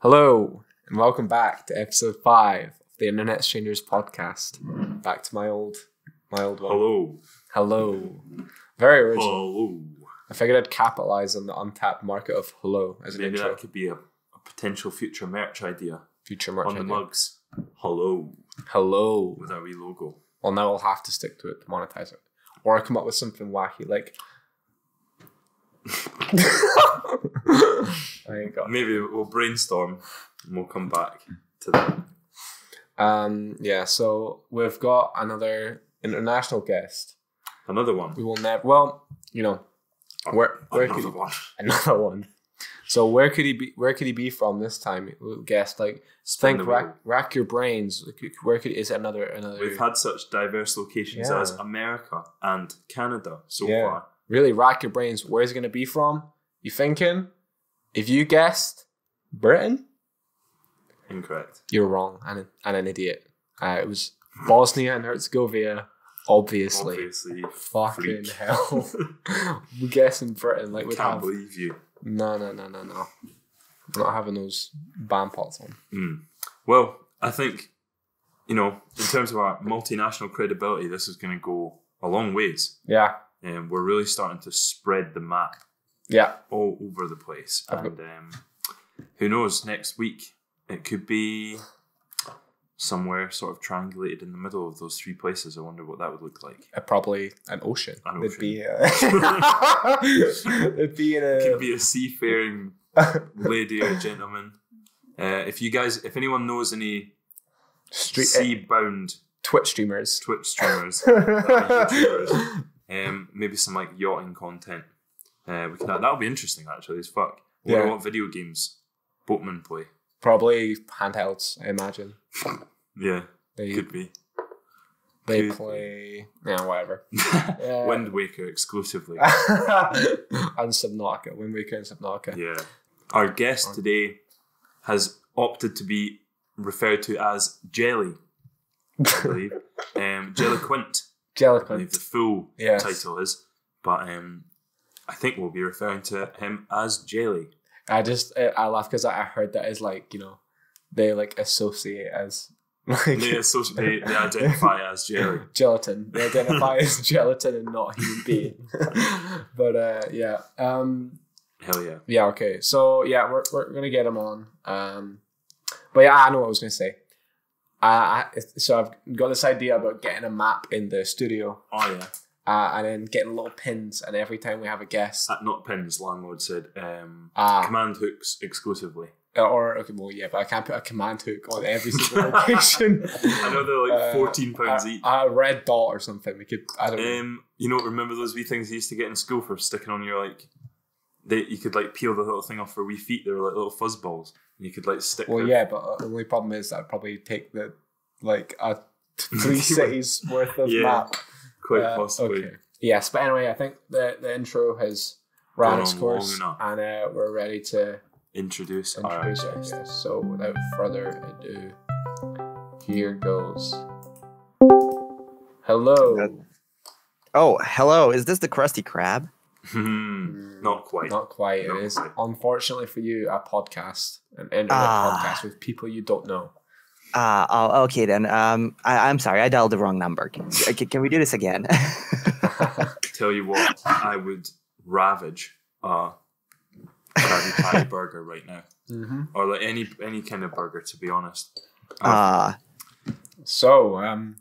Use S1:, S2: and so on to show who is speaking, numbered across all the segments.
S1: Hello, and welcome back to episode five of the Internet Strangers podcast. Back to my old, my old one.
S2: Hello.
S1: Hello. Very original.
S2: Hello.
S1: I figured I'd capitalize on the untapped market of hello as an
S2: Maybe
S1: intro.
S2: that could be a, a potential future merch idea
S1: Future merch
S2: on the mugs. Hello.
S1: Hello.
S2: With our wee logo.
S1: Well, now I'll have to stick to it to monetize it, or I come up with something wacky like. I ain't got.
S2: Maybe we'll brainstorm and we'll come back to that.
S1: Um. Yeah. So we've got another international guest.
S2: Another one.
S1: We will never. Well, you know, where where could
S2: Another
S1: he,
S2: one.
S1: another one? So where could he be? Where could he be from this time? Guess. Like think, rack, rack your brains. Where could is it another another?
S2: We've had such diverse locations
S1: Yeah.
S2: as America and Canada so
S1: Yeah.
S2: far.
S1: Really rack your brains. Where's it gonna be from? You thinking? If you guessed Britain,
S2: Incorrect.
S1: you're wrong and, and an idiot. Uh, it was Bosnia and Herzegovina, obviously.
S2: Obviously.
S1: Fucking
S2: freak.
S1: hell. We're guessing Britain like
S2: I
S1: we
S2: can't
S1: have.
S2: believe you.
S1: No, no, no, no, no. I'm not having those band parts on.
S2: Mm. Well, I think, you know, in terms of our multinational credibility, this is going to go a long ways.
S1: Yeah,
S2: And we're really starting to spread the map
S1: yeah.
S2: all over the place.
S1: I've
S2: And um, who knows, next week it could be somewhere sort of triangulated in the middle of those three places. I wonder what that would look like.
S1: Uh, probably an ocean.
S2: An ocean.
S1: It'd be. Uh, it'd be in a.
S2: Could be a seafaring lady or gentleman. Uh, if you guys, if anyone knows any
S1: street uh,
S2: sea-bound
S1: Twitch streamers.
S2: Twitch streamers, YouTubers. Um, maybe some like yachting content. Uh, we can that'll be interesting actually. As fuck. Wonder
S1: Yeah.
S2: what video games boatmen play.
S1: Probably handhelds. I imagine
S2: Yeah,
S1: they
S2: could be.
S1: they
S2: could.
S1: play. Yeah, whatever. Yeah.
S2: Wind Waker exclusively.
S1: and Subnautica, Wind Waker and Subnautica.
S2: yeah. Our guest today has opted to be referred to as Jelly, I believe. um, Jellyquent, I believe the full
S1: Yes.
S2: title is. But um, I think we'll be referring to him as Jelly.
S1: I just I, I laugh because I heard that as like you know they like associate as like
S2: They, associate, they, they identify as Jelly.
S1: gelatin. They identify as gelatin and not human being. but uh, yeah, um,
S2: Hell yeah.
S1: yeah, okay. So yeah, we're we're gonna get him on. Um, but yeah, I know what I was gonna say. Uh, I, so I've got this idea about getting a map in the studio,
S2: Oh yeah.
S1: uh, and then getting little pins, and every time we have a guest,
S2: At Not Pins, landlord said, um,
S1: uh,
S2: command hooks exclusively.
S1: or okay, well, yeah, but I can't put a command hook on every single location.
S2: I know they're like
S1: Uh,
S2: fourteen pounds each.
S1: a red dot or something. We could, I don't know.
S2: Um, you know, remember those wee things you used to get in school for sticking on your like, they you could like peel the little thing off for wee feet. They were like little fuzz balls, and you could like stick.
S1: Well,
S2: them-
S1: yeah, but uh, the only problem is that I'd probably take the like a three cities worth of
S2: Yeah,
S1: map.
S2: quite
S1: Uh,
S2: possibly.
S1: Okay. Yes, but anyway, I think the the intro has run its course, and uh, we're ready to
S2: Introduce, our
S1: introduce our
S2: guest.
S1: guest. So, without further ado, here goes. Hello.
S3: Oh, hello. Is this the Krusty Krab?
S2: Hmm, Not quite.
S1: Not quite.
S2: Not
S1: it is
S2: quite.
S1: unfortunately for you a podcast, an internet
S3: Ah.
S1: podcast with people you don't know.
S3: Ah, oh, okay then. Um, I, I'm sorry, I dialed the wrong number. Can, can, can we do this again?
S2: Tell you what, I would ravage a Krabby Patty burger right now,
S1: mm-hmm.
S2: or like any any kind of burger. To be honest.
S3: Ah,
S1: So, um,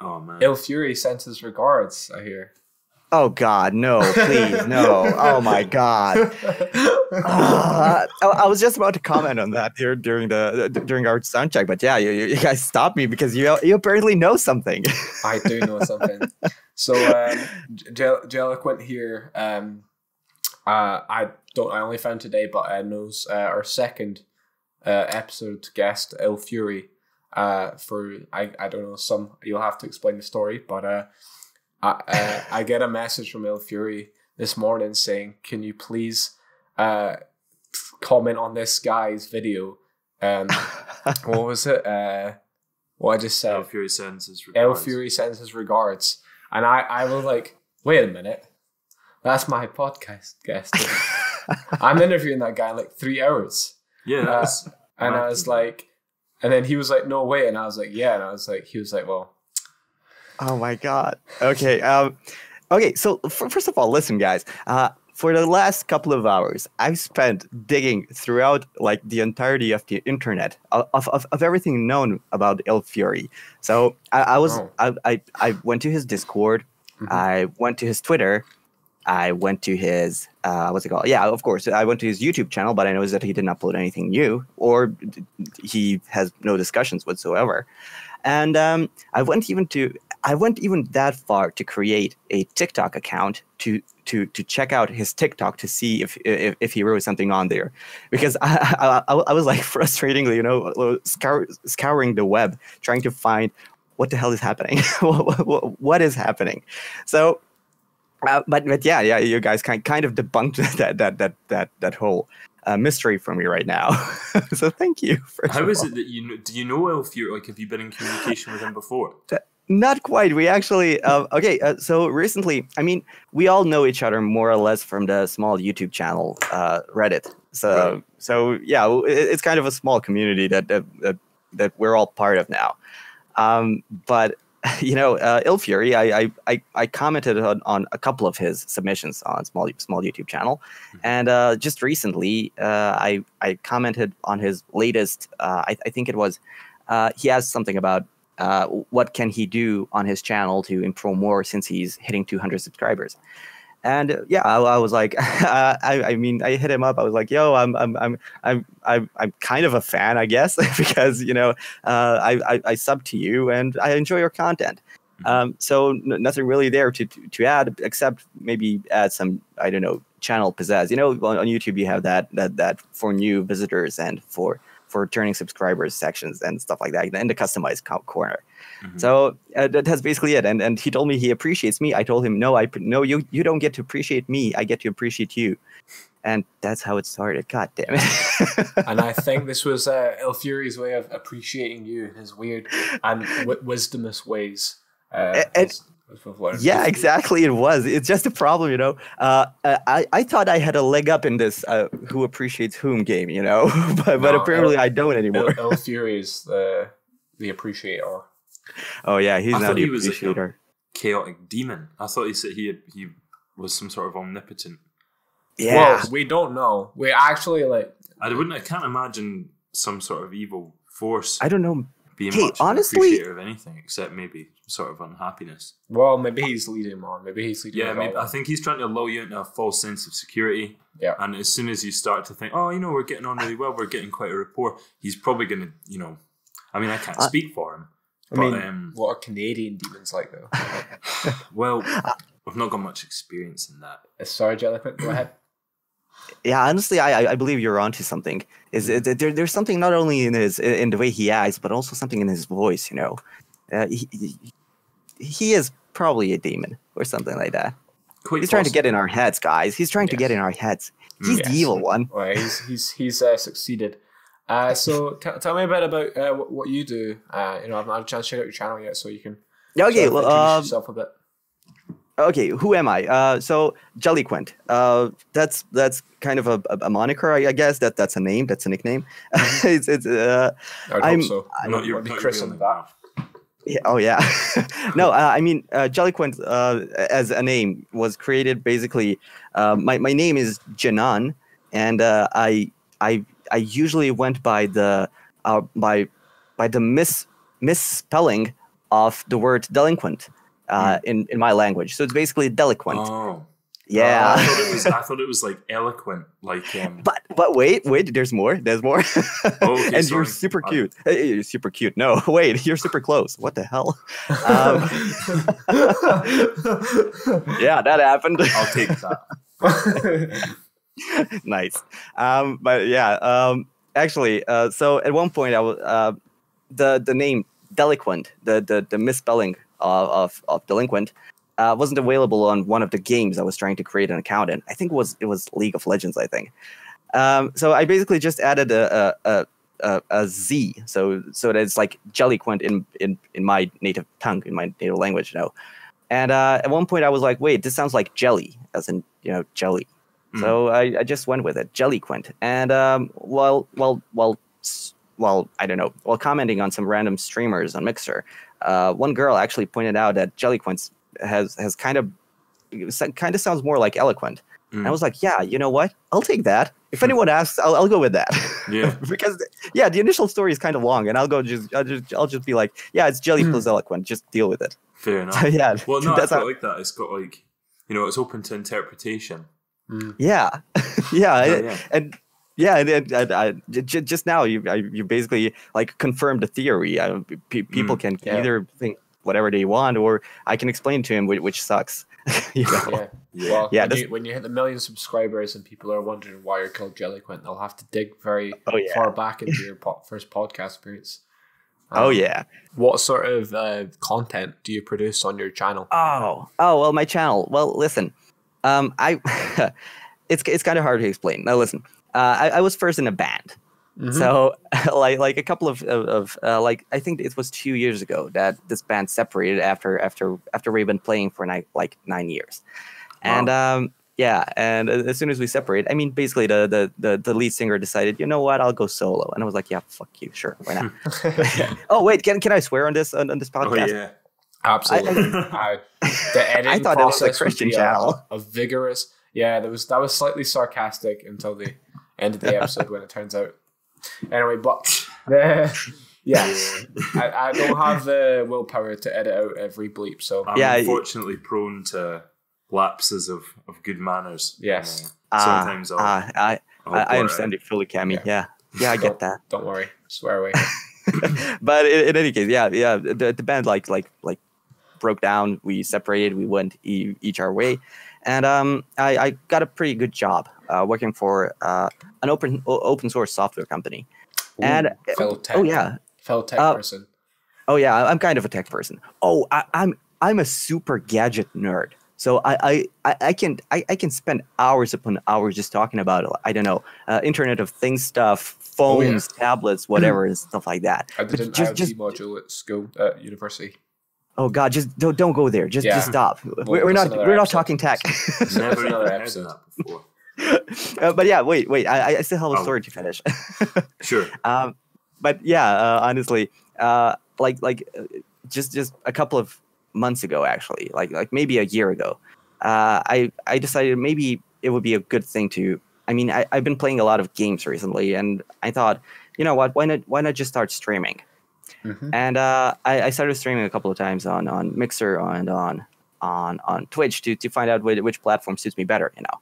S2: oh man.
S1: Il Fury sends his regards. I hear.
S3: Oh God, no, please, no. Oh my God. Ah, I, I was just about to comment on that here during the during our sound check, but yeah, you, you guys stopped me because you you apparently know something.
S1: I do know something. So, um, Jellyquent here. Um, uh, I don't. I only found today, but I knows uh, our second uh, episode guest, Il Fury. Uh, for I, I don't know some. You'll have to explain the story, but uh, I uh, I get a message from Il Fury this morning saying, "Can you please uh comment on this guy's video?" Um, what was it? Uh, what I just said.
S2: El Fury sends his
S1: El
S2: regards.
S1: Fury sends his regards. And I, I was like, wait a minute. That's my podcast guest. I'm interviewing that guy in like three hours.
S2: Yeah,
S1: Uh, And I was like, and then he was like, no way. And I was like, yeah. And I was like, he was like, well,
S3: Oh my god. Okay. Um. Okay. So f- first of all, listen, guys. Uh, for the last couple of hours, I've spent digging throughout like the entirety of the internet of, of, of everything known about Il Fury. So I, I was
S1: Oh.
S3: I, I I went to his Discord.
S1: Mhm.
S3: I went to his Twitter. I went to his uh, what's it called? Yeah, of course. I went to his YouTube channel, but I noticed that he didn't upload anything new, or he has no discussions whatsoever. And um, I went even to I went even that far to create a TikTok account to to to check out his TikTok to see if if, if he wrote something on there, because I, I, I was like frustratingly, you know, scour, scouring the web trying to find what the hell is happening, what, what, what is happening. So, uh, but but yeah, yeah, you guys kind kind of debunked that that that that that whole uh, mystery for me right now. so thank you.
S2: How is
S3: all.
S2: it that you know? Do you know El Fury? Like, have you been in communication with him before?
S3: Not quite. We actually uh, okay. Uh, so recently, I mean, we all know each other more or less from the small YouTube channel uh, Reddit. So
S2: Right.
S3: so yeah, it, it's kind of a small community that that that, that we're all part of now. Um, but you know, uh, Il Fury, I, I I commented on, on a couple of his submissions on small small YouTube channel, and uh, just recently, uh, I I commented on his latest. Uh, I, I think it was uh, he has something about uh, what can he do on his channel to improve more since he's hitting 200 subscribers. And uh, yeah, I, I was like, I, I mean, I hit him up. I was like, "Yo, I'm, I'm, I'm, I'm, I'm, I'm kind of a fan, I guess, because you know, uh, I, I, I sub to you and I enjoy your content.
S2: Mhm.
S3: Um, so n- nothing really there to, to to add except maybe add some, I don't know, channel pizzazz. You know, on, on YouTube you have that that that for new visitors and for for returning subscribers sections and stuff like that in the customized co- corner.
S2: Mhm.
S3: So uh, that- that's basically it. And and he told me he appreciates me. I told him no, I no you you don't get to appreciate me. I get to appreciate you. And that's how it started. God damn it.
S1: and I think this was uh, El Fury's way of appreciating you in his weird and w- wisdomous ways. Uh,
S3: and-
S1: as- as we've learned.
S3: yeah, exactly. It was. It's just a problem, you know. Uh, uh, I I thought I had a leg up in this uh, who appreciates whom game, you know, but but
S1: No,
S3: apparently
S1: El-
S3: I don't anymore.
S1: El, El Fury is the the appreciator.
S3: Oh yeah, he's
S2: I
S3: not
S2: thought
S3: the
S2: he was a-
S3: appreciator.
S2: Chaotic demon. I thought he said he had, he was some sort of omnipotent.
S3: Yeah.
S1: Well, we don't know. We actually like.
S2: I wouldn't. I can't imagine some sort of evil force
S3: I don't know.
S2: Being
S3: Hey,
S2: much of
S3: honestly-
S2: appreciator of anything except maybe sort of unhappiness.
S1: Well, maybe he's leading him on. Maybe he's leading.
S2: Yeah, maybe, I think he's trying to lull you into a false sense of security.
S1: Yeah.
S2: And as soon as you start to think, oh, you know, we're getting on really well, we're getting quite a rapport, he's probably going to, you know, I mean, I can't
S3: I-
S2: speak for him.
S1: I
S2: but,
S1: mean,
S2: um,
S1: what are Canadian demons like though?
S2: well, we've not got much experience in that.
S1: Uh, Sorry, Jellicoe, go ahead.
S3: Yeah, honestly, I I- believe you're onto something. Is it, there, there's something not only in his in the way he acts, but also something in his voice. You know, uh, he, he is probably a demon or something like that.
S2: Quite
S3: He's trying to get in our heads, guys. He's trying to get in our heads. He's
S1: Yes.
S3: the evil one.
S1: Well, he's he's he's uh, succeeded. Uh, so t- tell me a bit about uh, what, you do. Uh, you know, I've not had a chance to check out your channel yet, so you can
S3: Okay,
S1: sort of
S3: well,
S1: introduce
S3: um,
S1: yourself a bit.
S3: Okay. Who am I? Uh, so Jellyquent. Uh, that's that's kind of a, a, a moniker, I, I guess. That that's a name. That's a nickname. it's it's uh,
S1: I would
S3: I'm-
S1: hope so.
S3: I'm
S2: Not your,
S1: I'd
S2: not your
S1: christened
S2: real
S1: that.
S2: name,
S3: Yeah, oh yeah. no, uh, I mean uh, Jellyquent uh, as a name was created basically. Uh, my my name is Janan, and uh, I I I usually went by the uh, by by the mis misspelling of the word delinquent uh, in in my language. So it's basically delinquent.
S2: Oh.
S3: yeah.
S2: I thought it was. I thought it was like eloquent, like um,
S3: But but wait wait there's more there's more
S2: Oh, okay,
S3: and you're
S2: sorry.
S3: super
S2: I-
S3: cute Hey, you're super cute no wait you're super close what the hell um, yeah that happened
S2: I'll take that.
S3: nice um but yeah um actually uh so at one point i was uh the the name delinquent the the, the misspelling of, of of delinquent uh, wasn't available on one of the games i was trying to create an account in i think it was it was league of legends i think um so i basically just added a a, a a, Z, so so that it's like Jellyquent in, in in my native tongue, in my native language, you know. And uh, at one point, I was like, "Wait, this sounds like jelly," as in you know jelly.
S2: Mm.
S3: So I, I just went with it, Jellyquent. And um, while while while while I don't know, while commenting on some random streamers on Mixer, uh, one girl actually pointed out that Jellyquent has has kind of kind of sounds more like eloquent. And I
S2: Mm.
S3: was like, yeah, you know what? I'll take that. If anyone asks, I'll, I'll go with that.
S2: Yeah.
S3: because yeah, the initial story is kind of long, and I'll go just I'll just I'll just be like, yeah, it's Jelly
S1: Hmm.
S3: plus eloquent. Just deal with it.
S2: Fair enough.
S3: So yeah,
S2: Well, no, I
S3: that's
S2: quite
S3: how,
S2: like that. It's got like, you know, it's open to interpretation.
S1: Mm.
S3: yeah, yeah, I-
S2: Yeah, yeah.
S3: and yeah, and, and, and I, j- j- just now you I, you basically like confirmed the theory. Uh, pe- people can
S1: yeah.
S3: either think whatever they want, or I can explain to him which, which sucks. you know?
S1: Yeah.
S2: Yeah.
S1: Well,
S3: Yeah,
S1: when, you, when you hit the million subscribers and people are wondering why you're called Jellyquent, they'll have to dig very
S3: Oh yeah.
S1: far back into your po- first podcast experience.
S3: Oh
S1: Um,
S3: yeah.
S1: What sort of uh, content do you produce on your channel?
S3: Oh, oh well, my channel. Well, listen, um, I, it's it's kind of hard to explain. Now, listen, uh, I, I was first in a band,
S1: Mhm.
S3: so like like a couple of of, of uh, like I think it was two years ago that this band separated after after after we've been playing for nine like nine years, and um. Yeah, and as soon as we separated, I mean, basically the, the the the lead singer decided, you know what, I'll go solo, and I was like, yeah, fuck you, sure, why not? oh wait, can can I swear on this on, on this
S2: Oh
S3: podcast?
S2: yeah.
S1: Absolutely. I, the editing
S3: thought it was a Christian
S1: be
S3: channel.
S1: A, a vigorous. Yeah, that was that was slightly sarcastic until the end of the episode when it turns out. Anyway, but the, yeah, I, I don't have the willpower to edit out every bleep, so
S2: I'm
S3: Yeah, y-
S2: unfortunately prone to lapses of, of good manners.
S1: Yes.
S2: Uh,
S3: Ah,
S2: sometimes I'll,
S3: ah, I,
S2: I'll
S3: I, I understand
S2: it.
S3: it fully, Cammy.
S1: Yeah.
S3: Yeah. yeah, I get that.
S1: don't worry, swear away.
S3: but in, in any case, yeah, yeah, the, the band like like like broke down. We separated. We went e- each our way, and um, I, I got a pretty good job uh, working for uh, an open open source software company. And-
S1: Ooh, fellow tech,
S3: Oh yeah,
S1: fellow tech
S3: Uh,
S1: person.
S3: oh yeah, I'm kind of a tech person. Oh, I, I'm I'm a super gadget nerd. So I I, I, can I, I can spend hours upon hours just talking about I don't know uh, Internet of Things stuff,
S1: Oh, yeah.
S3: phones, tablets, whatever, and stuff like that.
S1: I
S3: but
S1: did an
S3: just-
S1: IoT
S3: just-
S1: module at school at university.
S3: Oh God, just don't don't go there. Just
S1: Yeah.
S3: just stop. we're, we're not we're not talking tech.
S2: Never even
S1: another
S2: heard
S1: episode.
S2: before.
S3: uh, but yeah, wait wait. I I still have a
S2: Oh.
S3: story to finish.
S2: Sure.
S3: um, but yeah, uh, honestly, uh, like like uh, just just a couple of months ago, actually, like like maybe a year ago, uh, I I decided maybe it would be a good thing to. I mean, I, I've been playing a lot of games recently, and I thought, you know what? Why not? Why not just start streaming?
S1: Mhm.
S3: And uh, I, I started streaming a couple of times on on Mixer and on on on Twitch to to find out which, which platform suits me better, you know.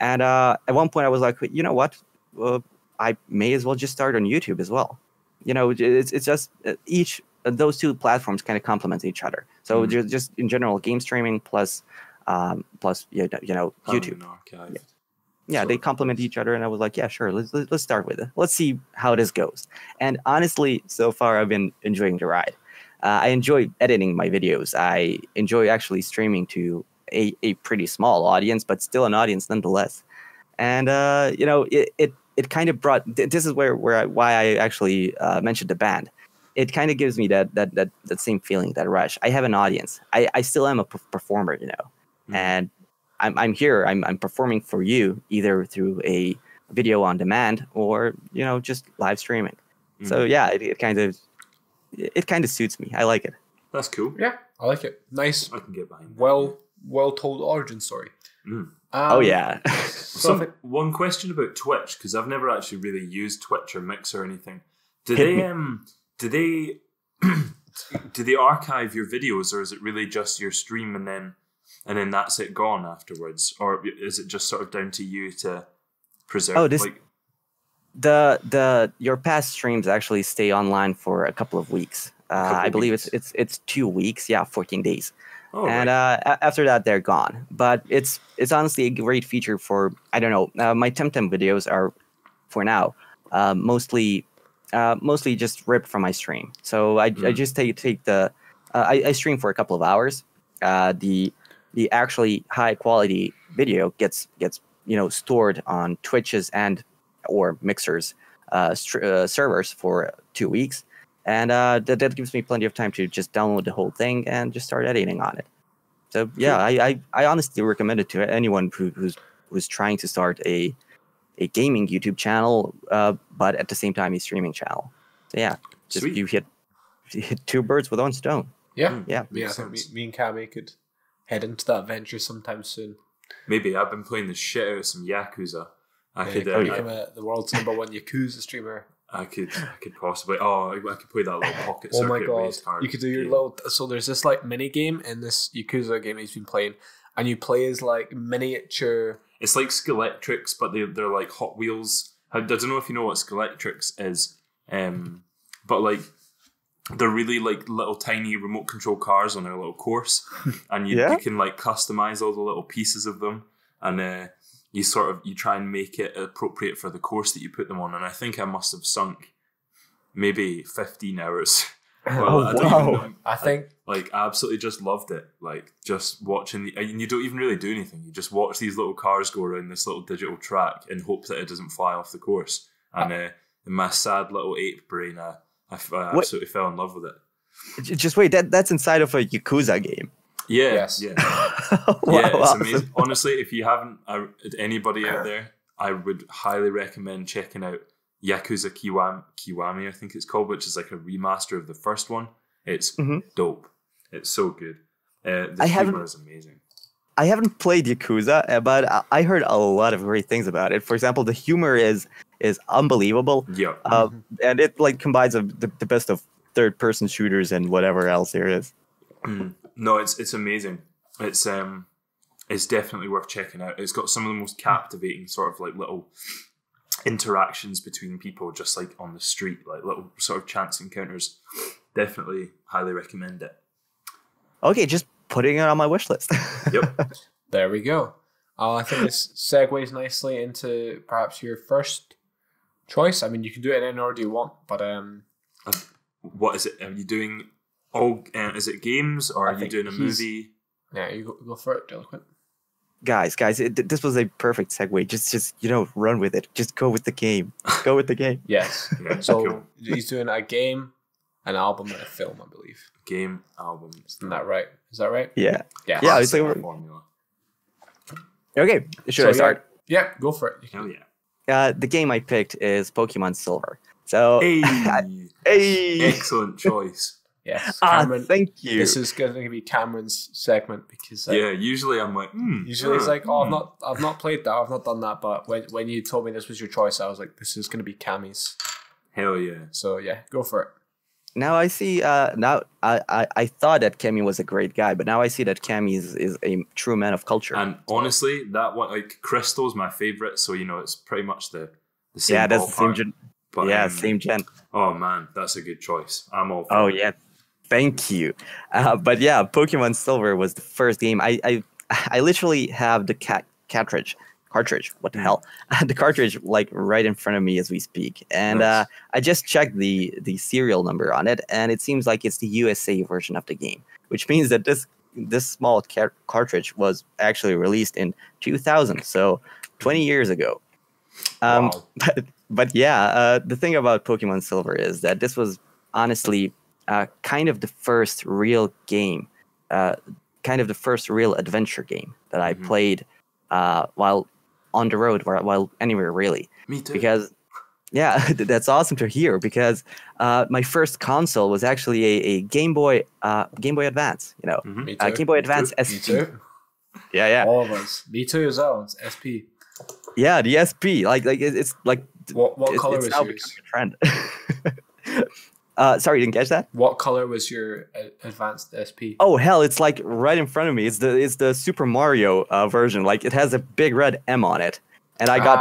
S3: And uh, at one point, I was like, you know what? Uh, I may as well just start on YouTube as well. You know, it's it's just uh, each those two platforms kind of complement each other. So
S2: Mhm.
S3: just just in general, game streaming plus um, plus you know, you know YouTube. Yeah, they complement each other, and I was like, yeah, sure, let's let's start with it. Let's see how this goes. And honestly, so far, I've been enjoying the ride. Uh, I enjoy editing my videos. I enjoy actually streaming to a, a pretty small audience, but still an audience nonetheless. And uh, you know, it it, it kind of brought. This is where where I, why I actually uh, mentioned the band. It kind of gives me that that that that same feeling, that rush. I have an audience. I I still am a performer, you know,
S2: Mhm.
S3: and I'm I'm here. I'm I'm performing for you either through a video on demand or you know just live streaming. So
S2: Mhm.
S3: yeah, it, it kind of it, it kind of suits me. I like it.
S2: That's cool.
S1: Yeah, I like it. Nice,
S2: I can get behind
S1: well well told origin story.
S2: Mm.
S3: oh
S1: Um,
S3: yeah.
S1: So
S2: Some, one question about Twitch because I've never actually really used Twitch or Mix or anything. Do
S3: Hit
S2: they um do they do they archive your videos or is it really just your stream and then and then that's it gone afterwards or is it just sort of down to you to preserve?
S3: Oh, this-
S2: like,
S3: the the your past streams actually stay online for a couple of weeks. Uh,
S2: couple
S3: I believe
S2: weeks.
S3: it's it's it's two weeks. Yeah, fourteen days.
S2: oh,
S3: and
S2: right.
S3: uh, after that they're gone. But it's it's honestly a great feature for I don't know. Uh, my Temtem videos are for now uh, mostly uh, mostly just ripped from my stream. So I, I
S2: Mm.
S3: just take take the uh, I, I stream for a couple of hours. Uh, the the actually high quality video gets gets you know stored on Twitches and or Mixers uh, str- uh, servers for two weeks and uh, that, that gives me plenty of time to just download the whole thing and just start editing on it. So yeah, I, I, I honestly recommend it to anyone who, who's who's trying to start a a gaming YouTube channel, uh, but at the same time a streaming channel. So yeah, just
S2: Sweet.
S3: you hit you hit two birds with one stone.
S1: Yeah.
S3: Yeah.
S1: yeah. I
S2: Makes
S1: think me, me and Cammy could head into that venture sometime soon.
S2: Maybe I've been playing the shit out of some Yakuza. I
S1: Yeah,
S2: could, uh,
S1: become a, the world's number one Yakuza streamer.
S2: I, I could, I could possibly. Oh, I could play that little pocket
S1: Oh my god! You could do your
S2: game.
S1: little. So there's this like mini game in this Yakuza game he's been playing, and you play as like miniature.
S2: It's like Scalextric, but they they're like Hot Wheels. I, I don't know if you know what Scalextric is, um, but like they're really like little tiny remote control cars on their little course, and you,
S3: Yeah?
S2: you can like customize all the little pieces of them, and uh, you sort of you try and make it appropriate for the course that you put them on. And I think I must have sunk maybe fifteen hours.
S3: Oh,
S2: I don't
S3: wow.
S2: know-
S1: I think
S2: like absolutely just loved it like just watching the and you don't even really do anything you just watch these little cars go around this little digital track and hope that it doesn't fly off the course and uh, in my sad little ape brain I, I, f- I
S3: What-
S2: absolutely fell in love with it
S3: Just wait, that that's inside of a Yakuza game.
S2: yeah
S1: Yes.
S2: yeah
S3: wow,
S2: yeah it's
S3: awesome.
S2: amazing honestly if you haven't I, anybody out there I would highly recommend checking out Yakuza Kiwami, Kiwami I think it's called which is like a remaster of the first one it's
S3: Mhm.
S2: dope it's so good uh, the
S3: I
S2: humor
S3: haven't-
S2: is amazing
S3: I haven't played Yakuza, uh, but I- I heard a lot of great things about it. For example, the humor is is unbelievable,
S2: yeah
S3: uh, and it like combines of the, the best of third person shooters and whatever else there is.
S2: Mm. No, it's it's amazing. It's um, it's definitely worth checking out. It's got some of the most captivating sort of like little interactions between people, just like on the street, like little sort of chance encounters. Definitely, highly recommend it.
S3: Okay, just putting it on my wish list.
S2: Yep.
S1: there we go. Uh, I think this segues nicely into perhaps your first choice. I mean, you can do it in any order you want, but um,
S2: what is it? Are you doing all? Uh, is it games or
S1: I
S2: are you doing a movie?
S1: yeah, you go, go for it, Delinquent.
S3: guys, guys, it, this was a perfect segue. Just, just you know, run with it. Just go with the game. Go with the game.
S1: Yes.
S2: Yeah,
S1: So
S2: cool.
S1: he's doing a game, an album, and a film, I believe.
S2: game album.
S1: Isn't that right? Is that right?
S3: Yeah.
S1: Yeah.
S3: Yeah, it's
S2: Classic
S3: like-
S2: formula.
S3: Okay. Should
S1: So,
S3: I start?
S1: Yeah, yeah, go for it. You can-
S2: Hell yeah.
S3: Uh, the game I picked is Pokemon Silver. So,
S2: Hey,
S3: hey,
S2: excellent choice.
S1: Yes,
S3: ah,
S1: Cameron.
S3: thank you.
S1: this is going to be Cameron's segment because uh,
S2: Yeah, usually I'm like, hmm,
S1: usually it's like, oh, I've
S2: hmm.
S1: not, I've not played that, I've not done that. But when when you told me this was your choice, I was like, this is going to be Cammy's.
S2: Hell yeah.
S1: So yeah, go for it.
S3: Now I see. Uh, now I, I, I thought that Cammy was a great guy, but now I see that Cammy is, is a true man of culture.
S2: And honestly, that one like Crystal's my favorite, so you know it's pretty much the the same.
S3: yeah, that's the same gen.
S2: But,
S3: yeah,
S2: um,
S3: same gen.
S2: Oh man, that's a good choice. I'm all. For
S3: Oh
S2: it.
S3: yeah, thank you. Uh, but yeah, Pokemon Silver was the first game. I I, I literally have the cat cartridge. Cartridge. What the
S2: Mm.
S3: hell? the cartridge like right in front of me as we speak, and
S2: Nice.
S3: uh, I just checked the the serial number on it, and it seems like it's the USA version of the game, which means that this this small car- cartridge was actually released in 2000, so 20 years ago. Um,
S1: Wow.
S3: but, but yeah, uh, the thing about Pokemon Silver is that this was honestly uh, kind of the first real game, uh, kind of the first real adventure game that I
S2: Mhm.
S3: played uh, while on the road, while, while anywhere really.
S2: me too.
S3: Because, yeah, that's awesome to hear. Because uh, my first console was actually a, a Game Boy, uh, Game Boy Advance. You know,
S2: Mhm.
S1: Me
S3: uh. Game Boy Advance
S2: Me
S1: Me
S3: SP.
S1: too.
S3: Yeah, yeah,
S1: All of us. Me too as well. It's SP.
S3: yeah. The SP, like, like it's like
S1: What what
S3: it-
S1: color
S3: it's
S1: was
S3: now
S1: yours?
S3: becoming a trend. uh, sorry, you didn't catch that.
S1: What color was your uh, advanced SP?
S3: Oh hell, it's like right in front of me. It's the it's the Super Mario uh, version. Like it has a big red M on it, and I got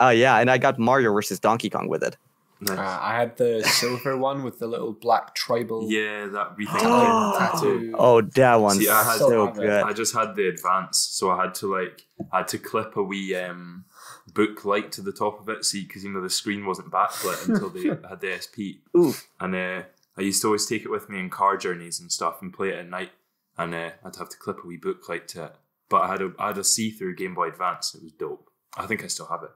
S1: Ah,
S3: uh yeah, and I got Mario versus Donkey Kong with it.
S2: Nice.
S1: ah, I had the silver one with the little black tribal
S2: yeah, that we think.
S3: Oh.
S1: tattoo.
S3: Oh, that one's
S2: See, I had-
S3: so
S1: have
S3: good.
S2: I just had the advance, so I had to like I had to clip a wee um, book light to the top of it, see, because you know the screen wasn't backlit until they had the SP.
S3: Ooh.
S2: And uh, I used to always take it with me in car journeys and stuff and play it at night. And uh, I'd have to clip a wee book light to it. But I had a I had a see through Game Boy Advance. It was dope. I think I still have it.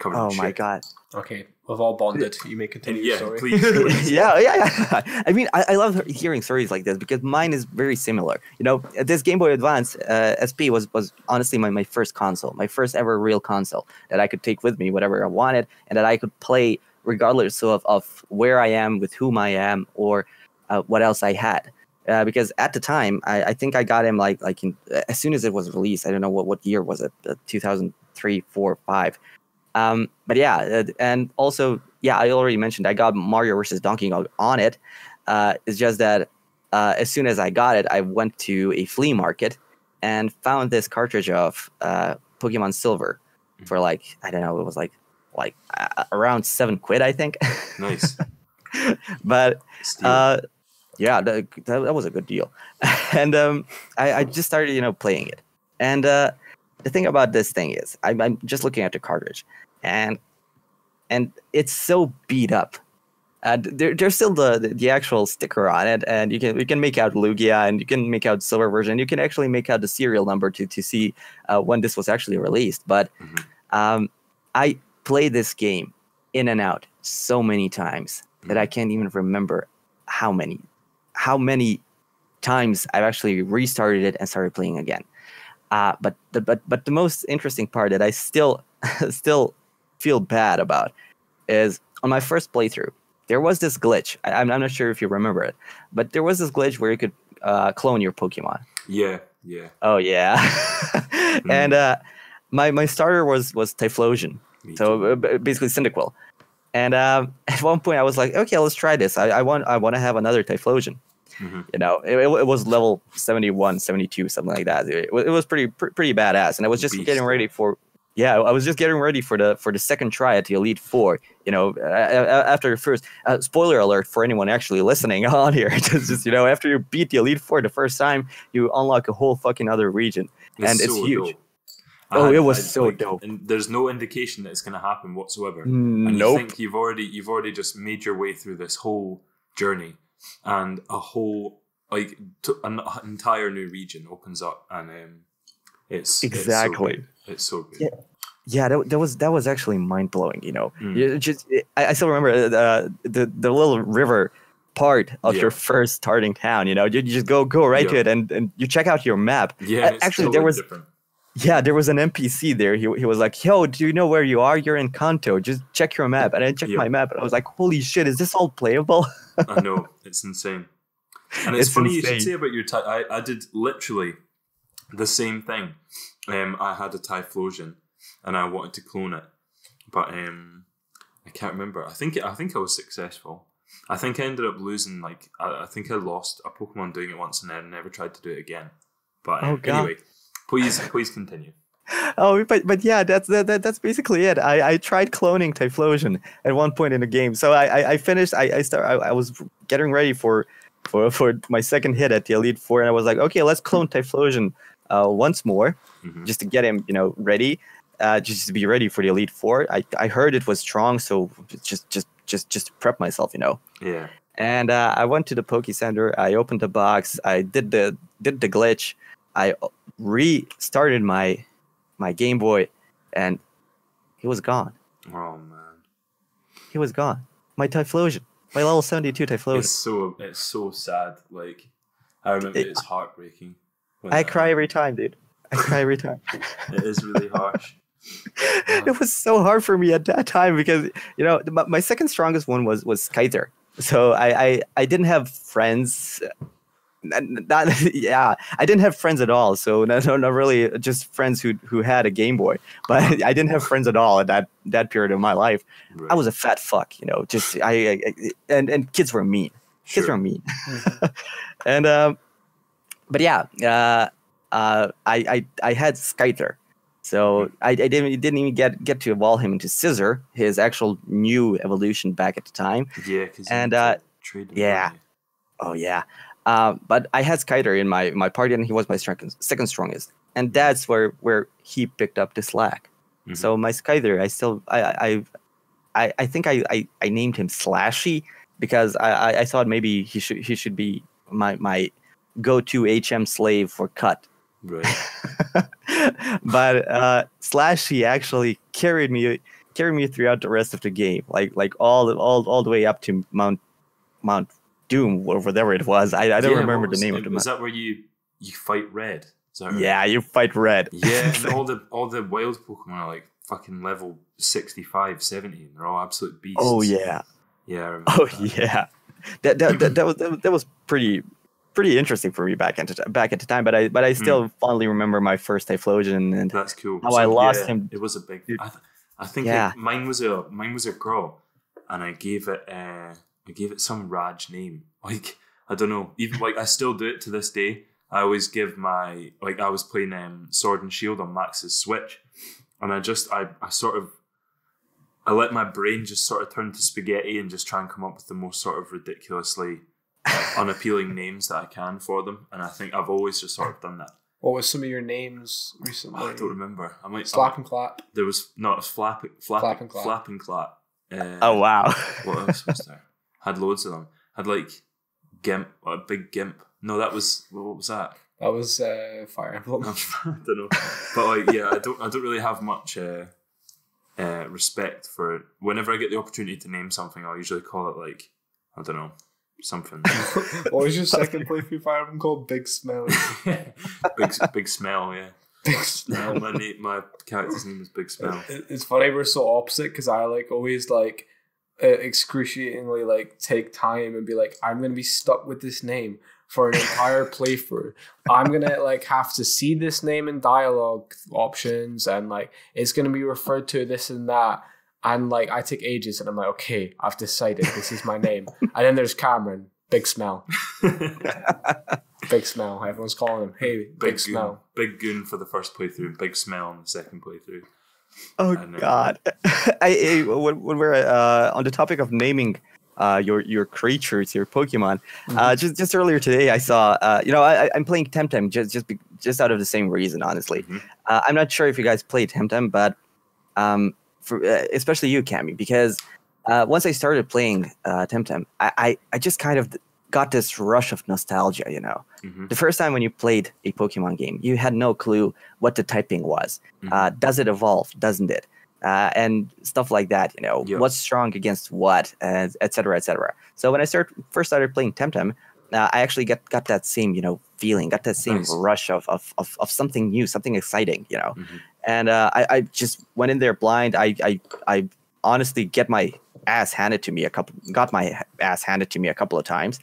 S2: Covered in
S3: Oh my god.
S1: Okay, we've all bonded. You may continue
S2: Yeah,
S1: story.
S2: please. please.
S3: yeah, yeah, yeah. I mean, I, I love hearing stories like this because mine is very similar. You know, this Game Boy Advance uh, SP was was honestly my, my first console, my first ever real console that I could take with me whatever I wanted, and that I could play regardless of, of where I am, with whom I am, or uh, what else I had. Uh, because at the time, I, I think I got him like like in, as soon as it was released. I don't know what, what year was it, uh, 2003, 4, 5. Um, but yeah, uh, and also, yeah, I already mentioned I got Mario versus Donkey Kong on it. Uh, it's just that uh, as soon as I got it, I went to a flea market and found this cartridge of uh, Pokemon Silver for like I don't know, it was like like uh, around seven quid, I think.
S2: Nice.
S3: but uh, yeah, that, that, that was a good deal. and um, I, I just started, you know, playing it. And uh, the thing about this thing is, I'm, I'm just looking at the cartridge, and and it's so beat up. Uh, there, there's still the, the actual sticker on it, and you can you can make out Lugia, and you can make out silver version. You can actually make out the serial number to to see uh, when this was actually released. But
S2: Mhm.
S3: um, I played this game in and out so many times that I can't even remember how many how many times I've actually restarted it and started playing again. Uh, but the but but the most interesting part that I still still feel bad about is on my first playthrough there was this glitch. I, I'm I'm not sure if you remember it, but there was this glitch where you could uh, clone your Pokemon.
S2: yeah, yeah.
S3: Oh yeah, and uh, my my starter was was Typhlosion.
S2: me
S3: So
S2: too.
S3: uh, basically Cyndaquil. And um, at one point I was like, okay, let's try this. I, I want I want to have another Typhlosion.
S2: Mhm.
S3: You know, it, it, was level 71, 72, something like that. It, it was pretty pr- pretty badass. And I was just
S2: Beast.
S3: getting ready for yeah, I was just getting ready for the for the second try at the Elite Four. You know, after the first uh, spoiler alert for anyone actually listening on here. It's just you know, after you beat the Elite Four the first time, you unlock a whole fucking other region. and it's huge.
S2: dope.
S3: Oh, it was so dope.
S2: And there's no indication that it's going to happen whatsoever. and you
S3: Nope.
S2: think you've already you've already just made your way through this whole journey and a whole like t- an entire new region opens up and um it's
S3: Exactly.
S2: it's so good, it's so good.
S3: Yeah. yeah that, that was that was actually mind blowing you know
S2: Mm.
S3: You just I, I still remember uh, the the little river part of
S2: Yeah.
S3: your first starting town you know you, you just go go right to it and, and you check out your map
S2: yeah
S3: A-
S2: and it's
S3: actually, there was-
S2: different.
S3: yeah there was an npc there he, he was like yo do you know where you are you're in kanto just check your map and i checked
S2: Yeah.
S3: my map and i was like holy shit is this all playable
S2: I know it's insane, and it's,
S3: It's
S2: funny you should say about your. Ty- I I did literally the same thing. Um, I had a Typhlosion, and I wanted to clone it, but um, I can't remember. I think I think I was successful. I think I ended up losing. Like I, I think I lost a Pokemon doing it once, and then never tried to do it again. But um,
S3: Oh, God.
S2: anyway, please please continue.
S3: oh but but yeah that's that, that that's basically it i i tried cloning typhlosion at one point in the game so i i, I finished i i start I, I was getting ready for for for my second hit at the elite four and i was like okay let's clone typhlosion uh once more
S2: Mhm.
S3: just to get him you know ready uh just to be ready for the elite four i i heard it was strong so just just just just prep myself you know
S2: Yeah,
S3: and uh, I went to the Poke Center. I opened the box. I did the did the glitch. I restarted my my Game Boy, and he was gone.
S2: oh man,
S3: He was gone. My Typhlosion, my level seventy two Typhlosion.
S2: it's so it's so sad. Like I remember
S3: It-
S2: it's heartbreaking.
S3: I cry every time, dude. I cry every time.
S2: It is really harsh.
S3: it was so hard for me at that time because you know my, my second strongest one was was Scyther. So I, I I didn't have friends. Not, yeah, I didn't have friends at all. So no, no, not really just friends who who had a Game Boy. But I didn't have friends at all at that that period of my life. I was a fat fuck, you know. Just I, I and and kids were mean. Kids
S2: Sure.
S3: were mean. and um, but yeah, uh, uh, I I I had Scyther, so I, I didn't didn't even get get to evolve him into Scizor, his actual new evolution back at the time.
S2: Yeah, because
S3: And, uh, yeah. Oh yeah, uh, but I had Scyther in my my party, and he was my second second strongest, and that's where where he picked up the slack.
S2: Mhm.
S3: So my Scyther, I still I I I, I think I, I I named him Slashy because I, I, I thought maybe he should he should be my my go to HM slave for cut.
S2: Right.
S3: but uh, Slashy actually carried me carried me throughout the rest of the game, like like all the, all all the way up to Mount Mount Doom, or whatever it was. I, I don't
S2: Yeah,
S3: remember the
S2: was-
S3: name of the
S2: Was
S3: map.
S2: that where you you fight red?
S3: Yeah, you fight Red.
S2: Yeah, and all the all the wild Pokemon are like fucking level 65, 70, and they're all absolute beasts.
S3: Oh yeah.
S2: Yeah. I
S3: Oh
S2: that.
S3: yeah. That that, that, that was that, was pretty pretty interesting for me back into back at the time. But I but I still fondly remember my first Typhlosion and
S2: That's cool.
S3: How I lost
S2: yeah,
S3: him.
S2: It was a big. I, th- I think
S3: Yeah.
S2: it, mine was a mine was a girl, and I gave it uh, I gave it some Raj name. Like I don't know. Even like I still do it to this day. I always give my like I was playing um, Sword and Shield on Max's Switch, and I just I I sort of. I let my brain just sort of turn to spaghetti and just try and come up with the most sort of ridiculously uh, unappealing names that I can for them. And I think I've always just sort of done that.
S1: What was some of your names recently?
S2: Oh, I don't remember. I might
S1: Slap and clap.
S2: there was no, it was flap, flap,
S1: Flap and clap.
S2: flap and clap. Uh,
S3: oh wow.
S2: What else was there? Had loads of them. Had like gimp, a big gimp. No, that was what was that?
S1: That was uh, Fire Emblem.
S2: I don't know. But like, yeah, I don't, I don't really have much uh, uh, respect for it. Whenever I get the opportunity to name something, I'll usually call it like, I don't know, something.
S1: what was your second playthrough Fire Emblem called? Big Smelly.
S2: big, big smell. Yeah.
S1: Big Smell.
S2: my name, my character's name is Big Smell.
S1: It- It's funny we're so opposite because I like always like Uh, excruciatingly like take time and be like I'm gonna be stuck with this name for an entire playthrough. I'm gonna like have to see this name in dialogue options and like it's gonna be referred to this and that. And like I take ages and I'm like, okay, I've decided this is my name. and then there's Cameron, Big Smell, Big Smell. Everyone's calling him, hey, Big,
S2: Big goon,
S1: Smell.
S2: big goon for the first playthrough, big smell on the second playthrough.
S3: Oh. God! I, I when, when we're uh, on the topic of naming uh, your your creatures, your Pokemon, uh, just just earlier today, I saw uh, you know I, I'm playing Temtem just just be, just out of the same reason, honestly.
S2: Mhm.
S3: Uh, I'm not sure if you guys played Temtem, but um, for uh, especially you, Cammy, because uh, once I started playing uh, Temtem, I, I I just kind of got this rush of nostalgia, you know.
S2: Mhm.
S3: The first time when you played a Pokemon game, you had no clue what the typing was.
S2: Mhm.
S3: Uh, does it evolve? Doesn't it? Uh, and stuff like that. You know,
S2: Yeah.
S3: what's strong against what, and et cetera, et cetera. So when I start first started playing Temtem, uh, I actually got got that same you know feeling, got that same
S2: Nice.
S3: rush of, of of of something new, something exciting. You know,
S2: Mhm.
S3: and uh, I I just went in there blind. I I I honestly get my ass handed to me a couple got my ass handed to me a couple of times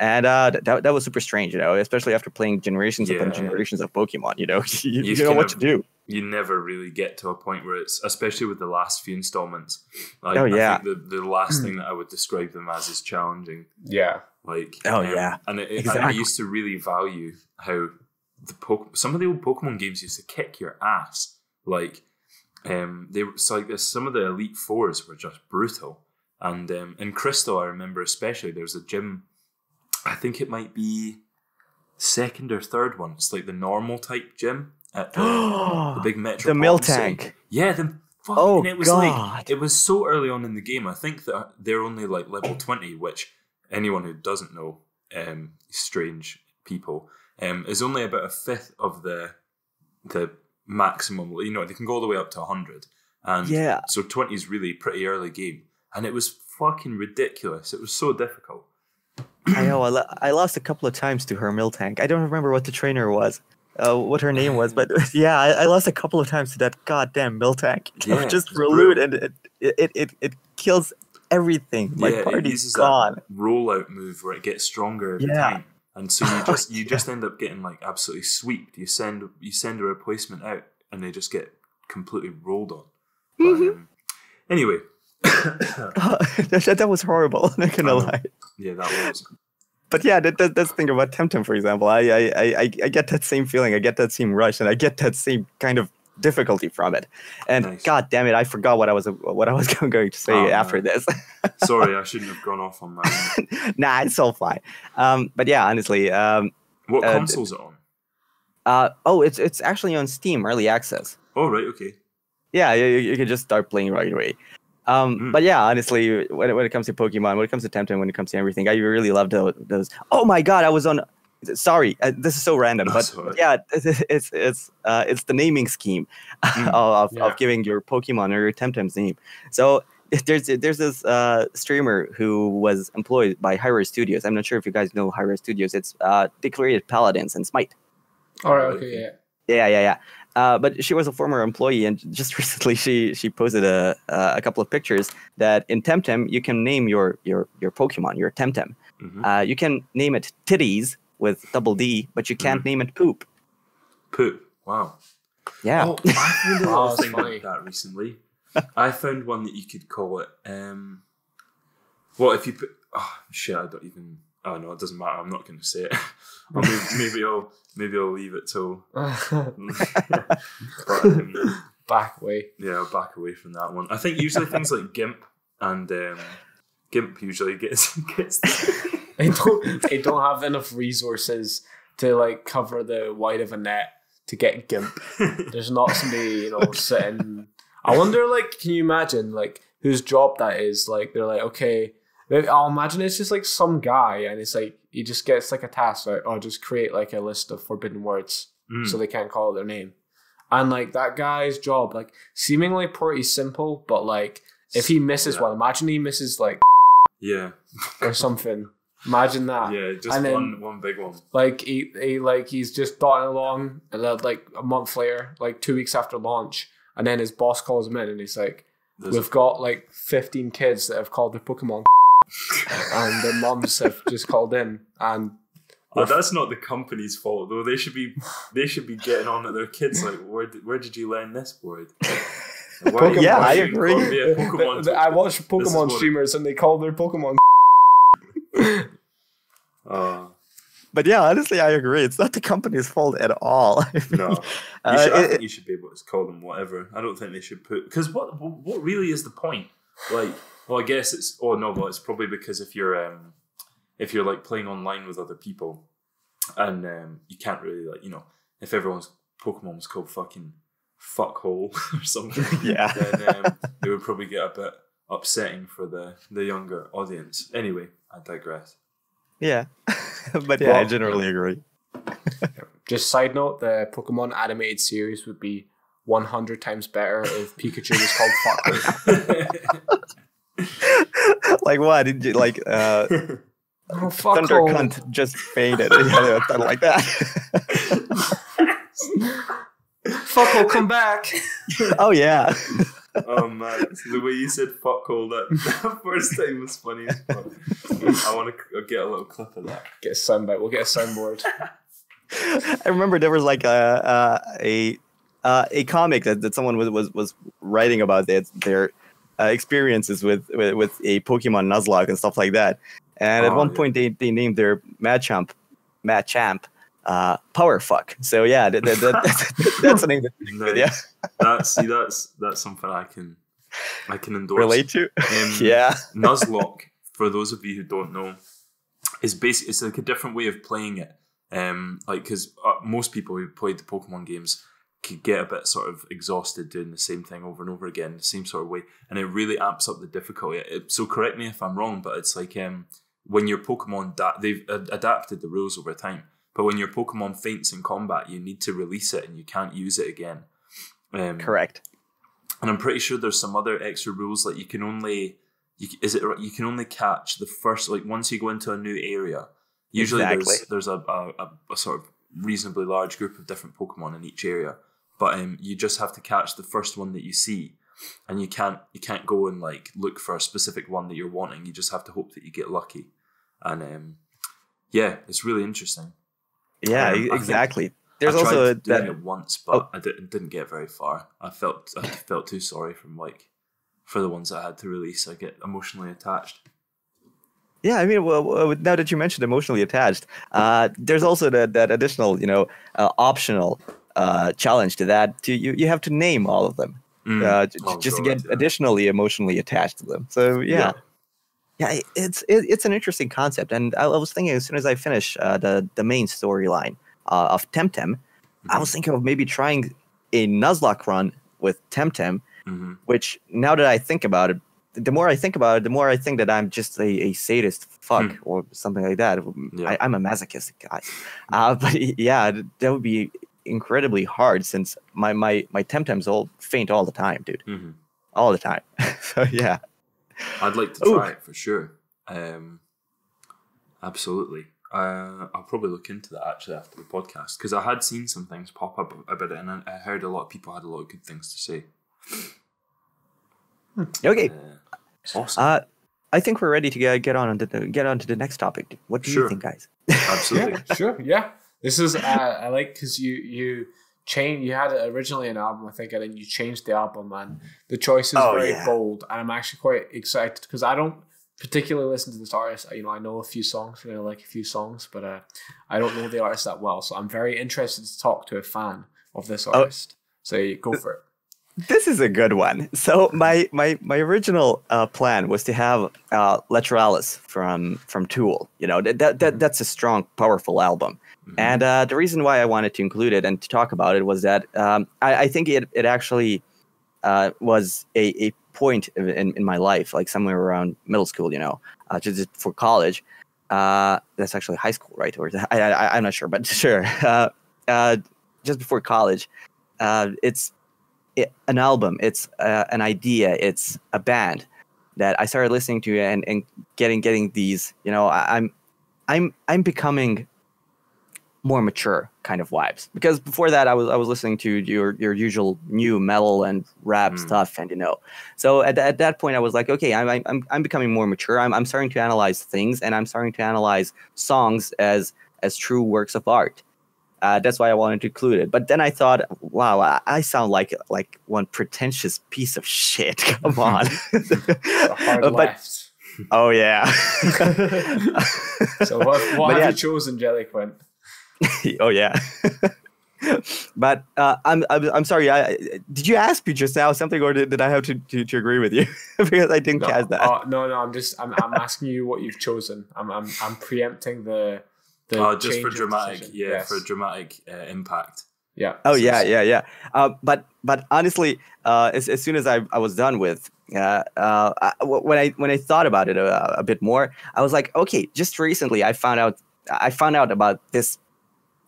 S3: and uh that, that was super strange you know especially after playing generations upon generations of pokemon you know you,
S2: You
S3: you know what
S2: of-
S3: to do
S2: You never really get to a point where it's, especially with the last few installments. Like,
S3: Oh,
S2: I
S3: yeah.
S2: think the, the last thing that I would describe them as is challenging.
S1: Yeah.
S2: Like,
S3: Oh,
S2: um,
S3: yeah.
S2: and it, it- I used to really value how the po- some of the old Pokemon games used to kick your ass. Like, um, they were so like this. Some of the Elite Fours were just brutal, and um, in Crystal, I remember especially there's a gym. I think it might be second or third one. It's like the normal type gym at the, the big metro.
S3: the Miltank.
S2: Yeah, the fuck,
S3: Oh,
S2: and it was
S3: God.
S2: like it was so early on in the game. I think that they're only like level twenty, which anyone who doesn't know, um, strange people, um, is only about a fifth of the the maximum. You know, they can go all the way up to hundred, and
S3: Yeah.
S2: so twenty is really pretty early game, and it was fucking ridiculous. It was so difficult.
S3: i know I, lo- I lost a couple of times to her Miltank. i don't remember what the trainer was uh, what her name was but yeah I, I lost a couple of times to that goddamn Miltank
S2: Yeah,
S3: just relude and it it, it it kills everything my
S2: yeah,
S3: party's gone
S2: rollout move where it gets stronger every
S3: Yeah.
S2: time, and so you just you just end up getting like absolutely sweeped. You send you send a replacement out, and they just get completely rolled on. But,
S3: Mhm.
S2: um, anyway,
S3: that, that was horrible I'm not gonna lie
S2: yeah, that was
S3: but yeah, that, that, that's the thing about Temtem, for example. I, I, I I get that same feeling. I get that same rush, and I get that same kind of difficulty from it. And
S2: Nice.
S3: god damn it, I forgot what I was what I was going to say
S2: Oh,
S3: after this.
S2: sorry. I shouldn't have gone off on that.
S3: nah, it's all fine. Um, but yeah, honestly, um,
S2: What
S3: Uh,
S2: console's it on?
S3: uh, oh, it's it's actually on Steam Early Access.
S2: Oh right, okay.
S3: Yeah, you, you can just start playing right away. Um,
S2: Mm.
S3: But yeah, honestly, when, it- when it comes to Pokemon, when it comes to Temtem, when it comes to everything, I really love those. those. Oh my god, I was on. Sorry, uh, this is so random, but
S2: That's all right.
S3: yeah, it's it's it's, uh, it's the naming scheme
S2: Mm.
S3: of,
S1: Yeah.
S3: of giving your Pokemon or your Temtem's name. So there's there's this uh, streamer who was employed by Hi-Rez Studios. I'm not sure if you guys know Hi-Rez Studios. It's uh, they created Paladins and Smite.
S1: All right.
S2: Right.
S1: Okay. Yeah.
S3: Yeah, yeah, yeah. Uh, but she was a former employee, and just recently she she posted a uh, a couple of pictures that in Temtem you can name your your your Pokemon, your Temtem.
S2: Mhm.
S3: Uh, you can name it Titties with double D, but you can't name it Poop.
S2: Poop. Wow.
S3: Yeah.
S2: Oh, I found a little thing like that recently. I found one that you could call it. Um, well, if you put. Oh shit! I don't even. Oh no, it doesn't matter. I'm not going to say it. Or maybe, maybe I'll maybe I'll leave it till. but, um,
S1: Back away.
S2: yeah, I'll back away from that one. I think usually things like Gimp and um, Gimp usually gets gets.
S1: They don't. They don't have enough resources to like cover the wide of a net to get Gimp. There's not somebody you know sitting. I wonder, like, can you imagine like whose job that is? Like, they're like, okay, I'll imagine it's just like some guy, and it's like he just gets like a task, like, oh, just create like a list of forbidden words
S2: Mm.
S1: so they can't call it their name. And like that guy's job, like seemingly pretty simple, but like if he misses
S2: Yeah.
S1: one, imagine he misses like
S2: yeah,
S1: or something. Imagine that.
S2: yeah, just
S1: And then-
S2: one one big one.
S1: Like he, he like he's just dotting along, and then like a month later, like two weeks after launch, and then his boss calls him in, and he's like,
S2: There's
S1: "We've got like fifteen kids that have called their Pokemon, and their moms have just called in, and
S2: Oh, that's not the company's fault though. They should be they should be getting on at their kids like where did, where did you learn this word? Why,
S3: Yeah, I agree.
S2: call Pokemon
S1: The- the- I watch Pokemon streamers, and they call their Pokemon.
S3: But yeah, honestly, I agree. It's not the company's fault at all. I mean,
S2: no. You
S3: uh,
S2: should, I
S3: it-
S2: think you should be able to call them whatever. I don't think they should put because what what really is the point? Like, well, I guess it's oh no, well, it's probably because if you're um if you're like playing online with other people and um you can't really like you know if everyone's Pokemon was called fucking fuckhole or something,
S3: yeah.
S2: then um, it would probably get a bit upsetting for the the younger audience. Anyway, I digress.
S3: Yeah. but yeah, I
S1: Well-
S3: generally agree.
S1: Just side note: the Pokemon animated series would be one hundred times better if Pikachu was called Fuck.
S3: like what? Did you like uh
S1: Oh fuck!
S3: Thunder Cunt just fainted? yeah, something like that.
S1: Fuck! come back.
S3: oh yeah.
S2: Oh man, the way you said fuckhole that, that first time was funny as fuck. I want to get a little clip of that.
S1: Get a soundbite. We'll get a soundboard.
S3: I remember there was like a a a, uh, a comic that, that someone was, was was writing about their their uh, experiences with, with with a Pokemon Nuzlocke and stuff like that. And at one
S2: yeah.
S3: point, they, they named their Machamp Machamp uh, Power Fuck. So yeah, that, that, that, that's name that
S2: Nice.
S3: yeah
S2: That's see, that's that's something I can I can endorse.
S3: relate to.
S2: Um,
S3: yeah.
S2: Nuzlocke, for those of you who don't know, is basically It's like a different way of playing it. Um, like because uh, most people who played the Pokemon games could get a bit sort of exhausted doing the same thing over and over again, the same sort of way, and it really amps up the difficulty. It- so correct me if I'm wrong, but it's like um, when your Pokemon da- they've ad- adapted the rules over time. But when your Pokemon faints in combat, you need to release it and you can't use it again. Um,
S3: Correct.
S2: and I'm pretty sure there's some other extra rules like you can only you, is it you can only catch the first like once you go into a new area. Usually
S3: Exactly.
S2: there's there's a, a, a, a sort of reasonably large group of different Pokemon in each area, but um, you just have to catch the first one that you see, and you can't you can't go and like look for a specific one that you're wanting. You just have to hope that you get lucky, and um, yeah, it's really interesting.
S3: Yeah,
S2: Um,
S3: exactly. There's
S2: I tried
S3: also
S2: doing
S3: that.
S2: it once, but I didn't didn't get very far. I felt I felt too sorry from like for the ones I had to release. I get emotionally attached.
S3: Yeah, I mean, well, now that you mentioned emotionally attached, uh, there's also that that additional, you know, uh, optional uh, challenge to that. To you, you have to name all of them,
S2: Mm.
S3: uh, j-
S2: Oh,
S3: just to get
S2: yeah.
S3: additionally emotionally attached to them. So yeah, yeah, it- it's it, it's an interesting concept, and I, I was thinking as soon as I finish uh, the the main storyline uh, of Temtem, I was thinking of maybe trying a Nuzlocke run with Temtem,
S2: Mhm.
S3: which now that I think about it, the more I think about it, the more I think that I'm just a, a sadist fuck
S2: Hmm.
S3: or something like that.
S2: Yeah.
S3: I, I'm a masochist, guy, Uh, but yeah, that would be incredibly hard since my my my Temtems all faint all the time, dude,
S2: Mhm.
S3: all the time. so yeah,
S2: I'd like to
S3: Ooh.
S2: try it for sure. Um, absolutely. Uh, I'll probably look into that actually after the podcast because I had seen some things pop up about it, and I, I heard a lot of people had a lot of good things to say.
S3: Okay,
S2: Uh, awesome,
S3: uh, I think we're ready to get, get on to the, get on to the next topic. What do
S2: Sure.
S3: you think, guys?
S2: absolutely.
S1: Yeah, sure. Yeah, this is uh, I like because you you change. You had originally an album, I think, and then you changed the album, and the choice is
S3: Oh,
S1: very
S3: yeah.
S1: bold. And I'm actually quite excited because I don't particularly listen to this artist. You know, I know a few songs, you know, like a few songs, but uh, I don't know the artist that well. So I'm very interested to talk to a fan of this
S3: Oh.
S1: artist. So you go for it.
S3: This is a good one. So my my my original uh, plan was to have uh, Lateralus from from Tool. You know that, that that that's a strong, powerful album.
S2: Mhm.
S3: And uh, the reason why I wanted to include it and to talk about it was that um, I, I think it it actually uh, was a, a point in, in, my life, like somewhere around middle school. You know, uh, just for college. Uh, that's actually high school, right? Or I, I, I'm not sure, but sure. Uh, uh, just before college, it's it, an album. It's an idea. It's a band that I started listening to and, and getting getting these. You know, I, I'm I'm I'm becoming more mature kind of vibes because before that I was I was listening to your your usual nu metal and rap
S2: Mm.
S3: stuff and you know so at, at that point I was like okay I'm I'm I'm becoming more mature I'm I'm starting to analyze things and I'm starting to analyze songs as as true works of art uh, that's why I wanted to include it but then I thought wow I, I sound like like one pretentious piece of shit come on but
S1: left.
S3: oh yeah
S1: So what, what have
S3: yeah.
S1: you chosen, Jellyquent?
S3: oh yeah. but uh, I'm, I'm I'm sorry. I, did you ask me just now something, or did, did I have to, to, to agree with you? because I didn't
S1: No,
S3: catch that.
S1: uh, no, no. I'm just I'm, I'm asking you what you've chosen. I'm I'm, I'm preempting the the
S2: Oh, just for dramatic, yeah,
S1: Yes.
S2: for dramatic uh, impact.
S1: yeah.
S3: oh
S1: So-
S3: yeah,
S1: so-
S3: yeah, yeah. Uh, but but honestly, uh, as, as soon as I, I was done with uh, uh, I- w- when I when I thought about it a, a bit more, I was like, okay, just recently I found out I found out about this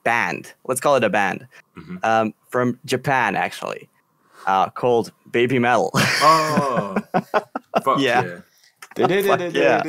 S3: band. Let's call it a band
S2: Mhm.
S3: um, from Japan, actually, uh, called Baby Metal.
S2: Oh, fuck
S3: Yeah.
S2: yeah.
S3: Fuck yeah.
S2: Oh,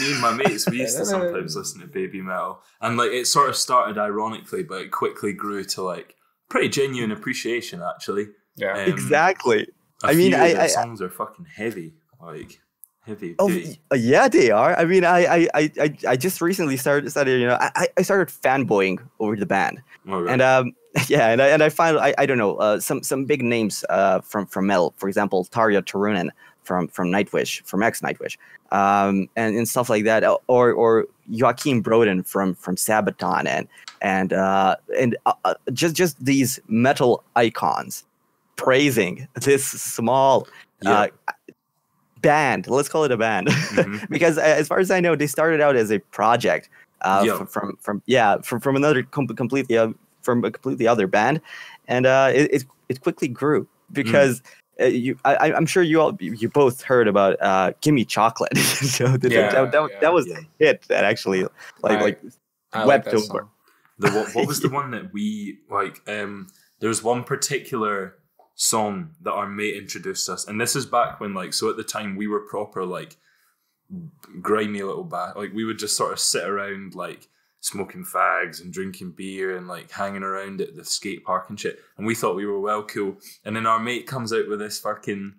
S2: me and my mates, we used to sometimes listen to Baby Metal, and like it sort of started ironically, but it quickly grew to like pretty genuine appreciation. Actually,
S1: Yeah.
S2: Um,
S3: exactly.
S2: a
S3: I mean,
S2: few
S3: I-
S2: of
S3: I-
S2: songs are fucking heavy, like heavy.
S3: Oh yeah, they are. I mean, I I, I, I just recently started started you know I, I- started fanboying over the band,
S2: right.
S3: and um yeah, and I and I find I, I don't know uh, some some big names uh from from metal, for example, Tarja Turunen from from Nightwish from ex Nightwish, um and, and stuff like that, or or Joachim Broden from from Sabaton and and uh and uh, uh, just just these metal icons praising this small
S2: yeah.
S3: uh, band. Let's call it a band.
S2: Mhm.
S3: because uh, as far as I know, they started out as a project uh, from, from yeah from from another com- completely uh, from a completely other band, and uh, it, it it quickly grew because. Uh, you, I, I'm sure you all, you both heard about uh, "Gimme Chocolate." so that,
S1: Yeah,
S3: that, that,
S1: yeah,
S3: that was
S2: yeah.
S3: a hit that actually, like,
S1: I-
S3: like
S1: I
S3: wept
S1: that
S3: over.
S2: The what, what was the one that we like? Um, was one particular song that our mate introduced us, and this is back when like so at the time we were proper like grimy little bat. Like we would just sort of sit around like smoking fags and drinking beer and like hanging around at the skate park and shit. And we thought we were well cool. And then our mate comes out with this fucking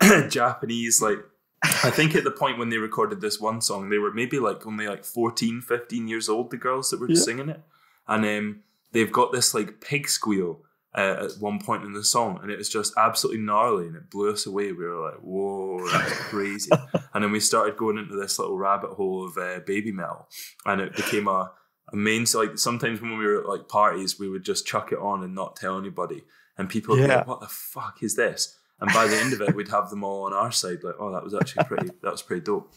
S2: Japanese like I think at the point when they recorded this one song, they were maybe like only like 14, 15 years old, the girls that were
S3: Yeah.
S2: singing it. And um, they've got this like pig squeal uh, at one point in the song, and it was just absolutely gnarly and it blew us away. We were like, whoa, that's crazy. and then we started going into this little rabbit hole of uh, baby metal, and it became a, a main. So, like sometimes when we were at like parties, we would just chuck it on and not tell anybody. And people would be
S3: Yeah.
S2: like, what the fuck is this? And by the end of it, we'd have them all on our side, like, oh, that was actually pretty, that was pretty dope.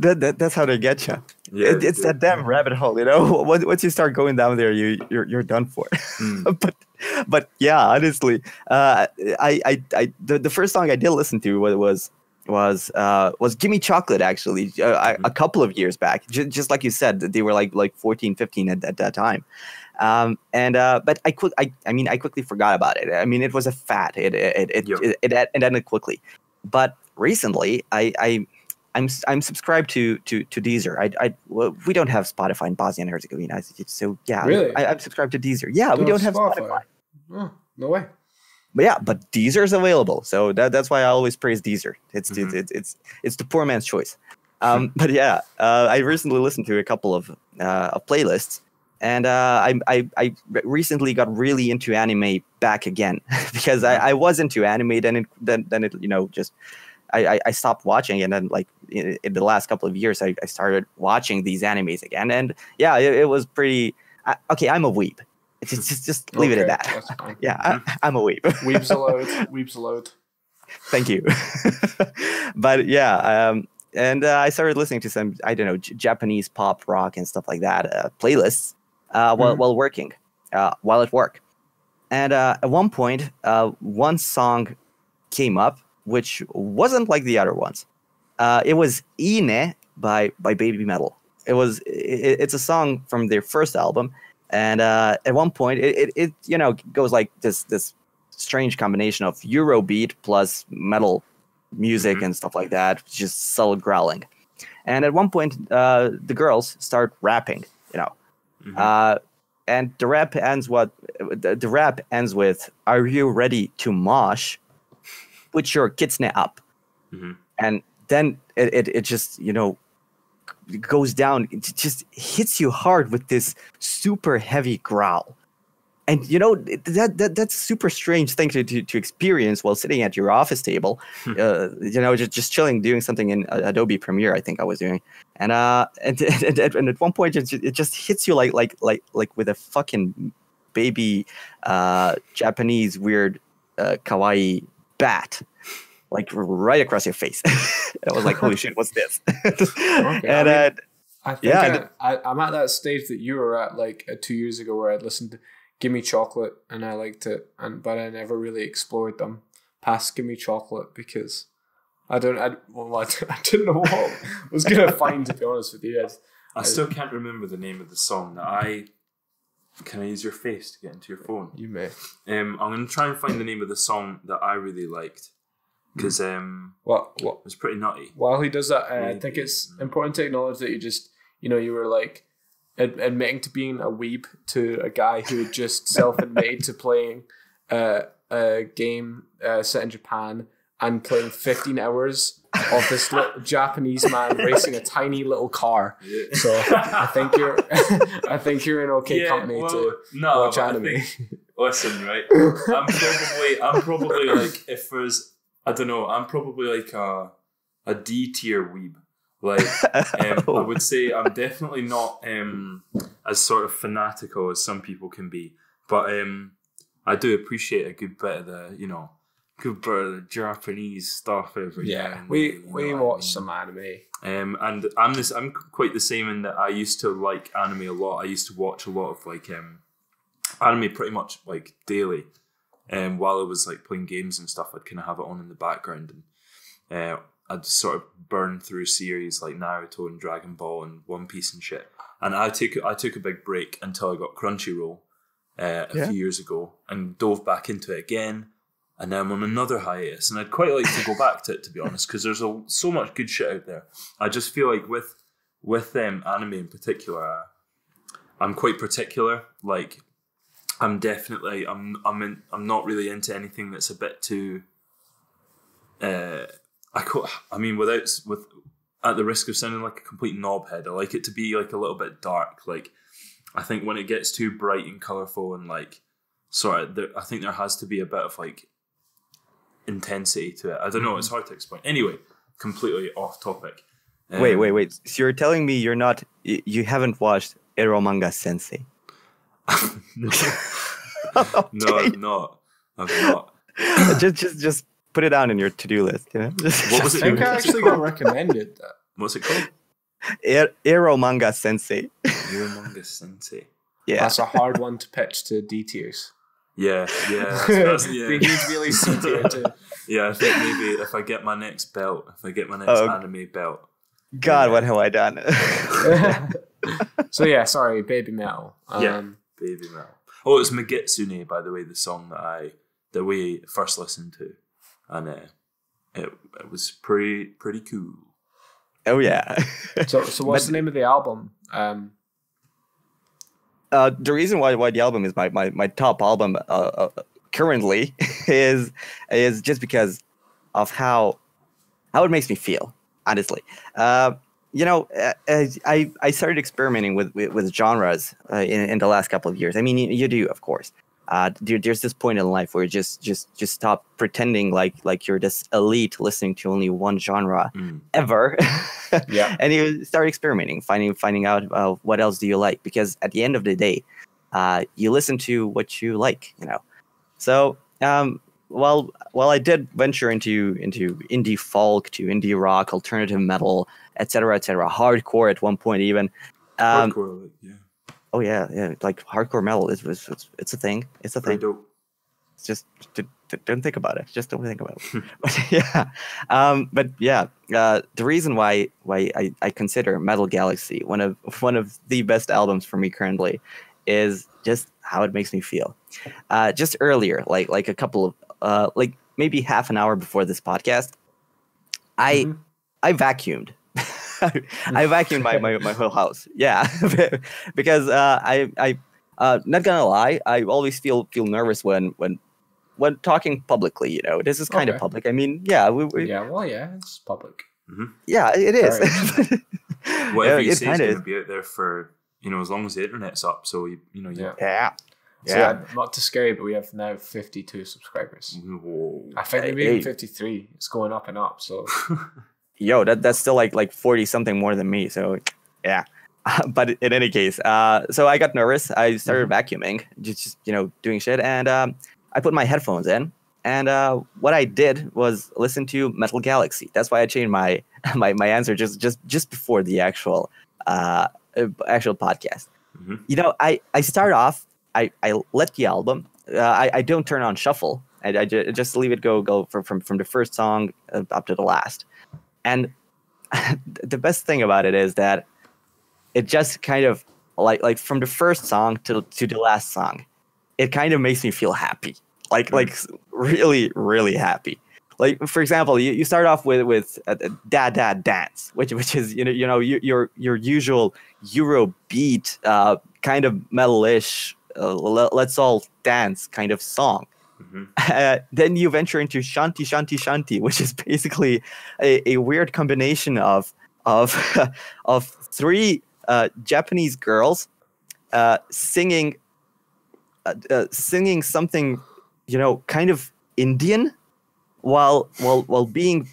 S3: That, that that's how they get you.
S2: Yeah,
S3: it, it's
S2: they
S3: that damn rabbit hole, you know. Once you start going down there, you you're you're done for.
S2: Mm.
S3: but but yeah, honestly, uh, I I I the, the first song I did listen to was was was uh was Gimme Chocolate actually uh, I, a couple of years back just, just like you said they were like like 14 15 at, at that time um and uh but i quick i i mean i quickly forgot about it i mean it was a fad it it it,
S2: Yep.
S3: it, it, it ended quickly but recently i i I'm s- I'm subscribed to to to Deezer. I I well, we don't have Spotify in Bosnia and Herzegovina, so yeah. I-
S1: Really?
S3: I, I'm subscribed to Deezer. Yeah, we don't have Spotify.
S1: Oh, no way.
S3: But yeah, but Deezer is available, so that, that's why I always praise Deezer. It's
S2: Mhm.
S3: it's, it's it's it's the poor man's choice. Um, but yeah, uh, I recently listened to a couple of uh, of playlists, and uh, I, I I recently got really into anime back again because I, I was into anime, then it then then it you know just I, I, stopped watching, and then like in, in the last couple of years, I, I started watching these animes again, and yeah, it, it was pretty. I, okay, I'm a weeb Just just, just leave it at that. Yeah, I, I'm a weeb
S1: Weebs allowed. Weebs allowed.
S3: Thank you. but yeah, um, and uh, I started listening to some I don't know J- Japanese pop rock and stuff like that uh, playlists uh, while
S1: Mhm.
S3: while working, uh, while at work. And uh, at one point, uh, one song came up which wasn't like the other ones. Uh, it was "Ine" by by Baby Metal. It was it, it's a song from their first album, and uh, at one point it, it, it you know goes like this this strange combination of Eurobeat plus metal music
S2: Mhm.
S3: and stuff like that, just solid growling. And at one point, uh, the girls start rapping, you know,
S2: Mhm.
S3: uh, and the rap ends what the, the rap ends with "Are you ready to mosh? Put your kitsune up."
S2: Mhm.
S3: And then it, it it just you know goes down. It just hits you hard with this super heavy growl. And you know that, that that's a super strange thing to, to, to experience while sitting at your office table,
S2: Hmm.
S3: uh, you know, just, just chilling, doing something in uh, Adobe Premiere. I think I was doing, and uh, and, and, and, at one point it, it just hits you like like like like with a fucking baby uh, Japanese weird uh, kawaii bat, like right across your face. I was like, holy shit, what's this?
S1: Okay,
S3: and
S1: I
S3: uh,
S1: mean- I think
S3: Yeah,
S1: I, I, I'm at that stage that you were at like uh, two years ago where I'd listened to Gimme Chocolate and I liked it, and but I never really explored them past Gimme Chocolate because I don't, I, well, I, don't- I didn't know what I was going to find, to be honest with you. I'd-
S2: I still can't remember the name of the song that I. Can I use your face to get into your phone?
S1: You may.
S2: Um, I'm gonna try and find the name of the song that I really liked because um,
S1: What, what,
S2: it was pretty nutty.
S1: while he does that, uh, I think it's important to acknowledge that you just, you know, you were like ad- admitting to being a weeb to a guy who had just self-admitted to playing uh, a game uh, set in Japan and playing 15 hours of this little Japanese man racing a tiny little car. So I think you're, I think you're in okay
S2: Yeah,
S1: company
S2: well,
S1: to
S2: no,
S1: watch anime.
S2: think- listen, right? I'm probably, I'm probably like, if there's, I don't know, I'm probably like a, a D tier weeb. Like, um, I would say I'm definitely not um, as sort of fanatical as some people can be, but um, I do appreciate a good bit of the, you know, good bit of Japanese stuff every now
S1: yeah,
S2: and
S1: we we
S2: know what I
S1: watch
S2: mean?
S1: some anime.
S2: Um, and I'm this. I'm quite the same in that I used to like anime a lot. I used to watch a lot of like um, anime pretty much like daily. Um, while I was like playing games and stuff, I'd kind of have it on in the background, and uh, I'd sort of burn through series like Naruto and Dragon Ball and One Piece and shit. And I took I took a big break until I got Crunchyroll uh, a
S3: Yeah.
S2: few years ago and dove back into it again. And now I'm on another hiatus, and I'd quite like to go back to it to be honest, because there's a, so much good shit out there. I just feel like with with um, anime in particular, I'm quite particular. Like, I'm definitely I'm I'm in, I'm not really into anything that's a bit too. Uh, I co- I mean, without with at the risk of sounding like a complete knobhead, I like it to be like a little bit dark. Like, I think when it gets too bright and colorful and like sorry, there, I think there has to be a bit of like intensity to it. I don't know. It's hard to explain. Anyway, completely off topic.
S3: wait,
S2: Um,
S3: wait, wait. So you're telling me you're not, you haven't watched Ero Manga Sensei?
S2: no,
S3: Okay.
S2: no, I'm not.
S3: just, just, just put it down in your to-do list. You know? Just,
S2: What was
S1: I
S2: it?
S1: think I actually got recommended that.
S2: What's it called?
S3: Er- Manga Sensei.
S2: Humongous Sensei.
S3: Yeah.
S1: That's a hard one to pitch to D tiers.
S2: Yeah, yeah, that's, that's,
S1: they
S2: yeah.
S1: need really C too.
S2: yeah. I think maybe if I get my next belt, if I get my next
S3: Oh.
S2: anime belt,
S3: God, what have I done?
S1: so yeah, sorry, baby metal. Um,
S2: Yeah. baby metal. Oh, it's Megitsune, by the way, the song that I that we first listened to, and uh, it it was pretty pretty cool.
S3: Oh yeah.
S1: So, so what's the name of the album? Um,
S3: uh, the reason why why the album is my my, my top album uh, uh, currently is is just because of how how it makes me feel. Honestly, uh, you know, uh, I I started experimenting with with, with genres in in the last couple of years. I mean, you, you do, of course. Uh, there, there's this point in life where you just just just stop pretending like like you're this elite listening to only one genre
S2: Mm.
S3: ever.
S1: Yeah.
S3: and you start experimenting, finding finding out uh, what else do you like. Because at the end of the day, uh, you listen to what you like, you know. So um, while while I did venture into into indie folk to indie rock, alternative metal, etc., etc., hardcore at one point even. Um,
S2: Hardcore, yeah,
S3: oh yeah, yeah, like hardcore metal is it's, it's, it's a thing. It's a thing
S2: dope.
S3: just don't think about it. Just don't think about it. but yeah, um, but yeah, uh, the reason why why I, I consider Metal Galaxy one of one of the best albums for me currently is just how it makes me feel. Uh, just earlier, like like a couple of uh, like maybe half an hour before this podcast, I
S1: Mhm.
S3: I vacuumed. I vacuumed my, my, my whole house. Yeah, because uh, I I uh, not gonna lie, I always feel feel nervous when when when talking publicly. You know, this is kind of public. I mean, yeah, we, we, yeah.
S1: yeah, well, yeah, it's public.
S3: Yeah, it is.
S2: Whatever
S3: Yeah,
S2: you
S3: it
S2: say is going to be out there for you know as long as the internet's up. So you you know you.
S1: Yeah.
S3: Yeah,
S1: So,
S3: yeah.
S1: yeah, not to scary, but we have now 52 subscribers.
S2: Whoa.
S1: I think maybe
S3: Hey.
S1: even 53. It's going up and up. So,
S3: Yo, that that's still like like forty something more than me. So yeah. but in any case, uh, so I got nervous. I started vacuuming, just, just you know doing shit, and um, I put my headphones in. And uh, what I did was listen to Metal Galaxy. That's why I changed my my, my answer just just just before the actual uh, uh, actual podcast.
S2: Mhm.
S3: You know, I I start off. I I let the album. Uh, I I don't turn on shuffle. I, I ju- just leave it go go from from from the first song up to the last. And the best thing about it is that it just kind of like like from the first song to to the last song, it kind of makes me feel happy. Like like really really happy. Like for example, you, you start off with with uh, uh, "Da Da Dance," which which is you know you know you, your your usual Euro beat uh, kind of metalish. Uh, let's all dance kind of song.
S2: Mhm.
S3: Uh, then you venture into Shanti Shanti Shanti, which is basically a, a weird combination of of of three uh, Japanese girls uh, singing uh, uh, singing something, you know, kind of Indian, while while while being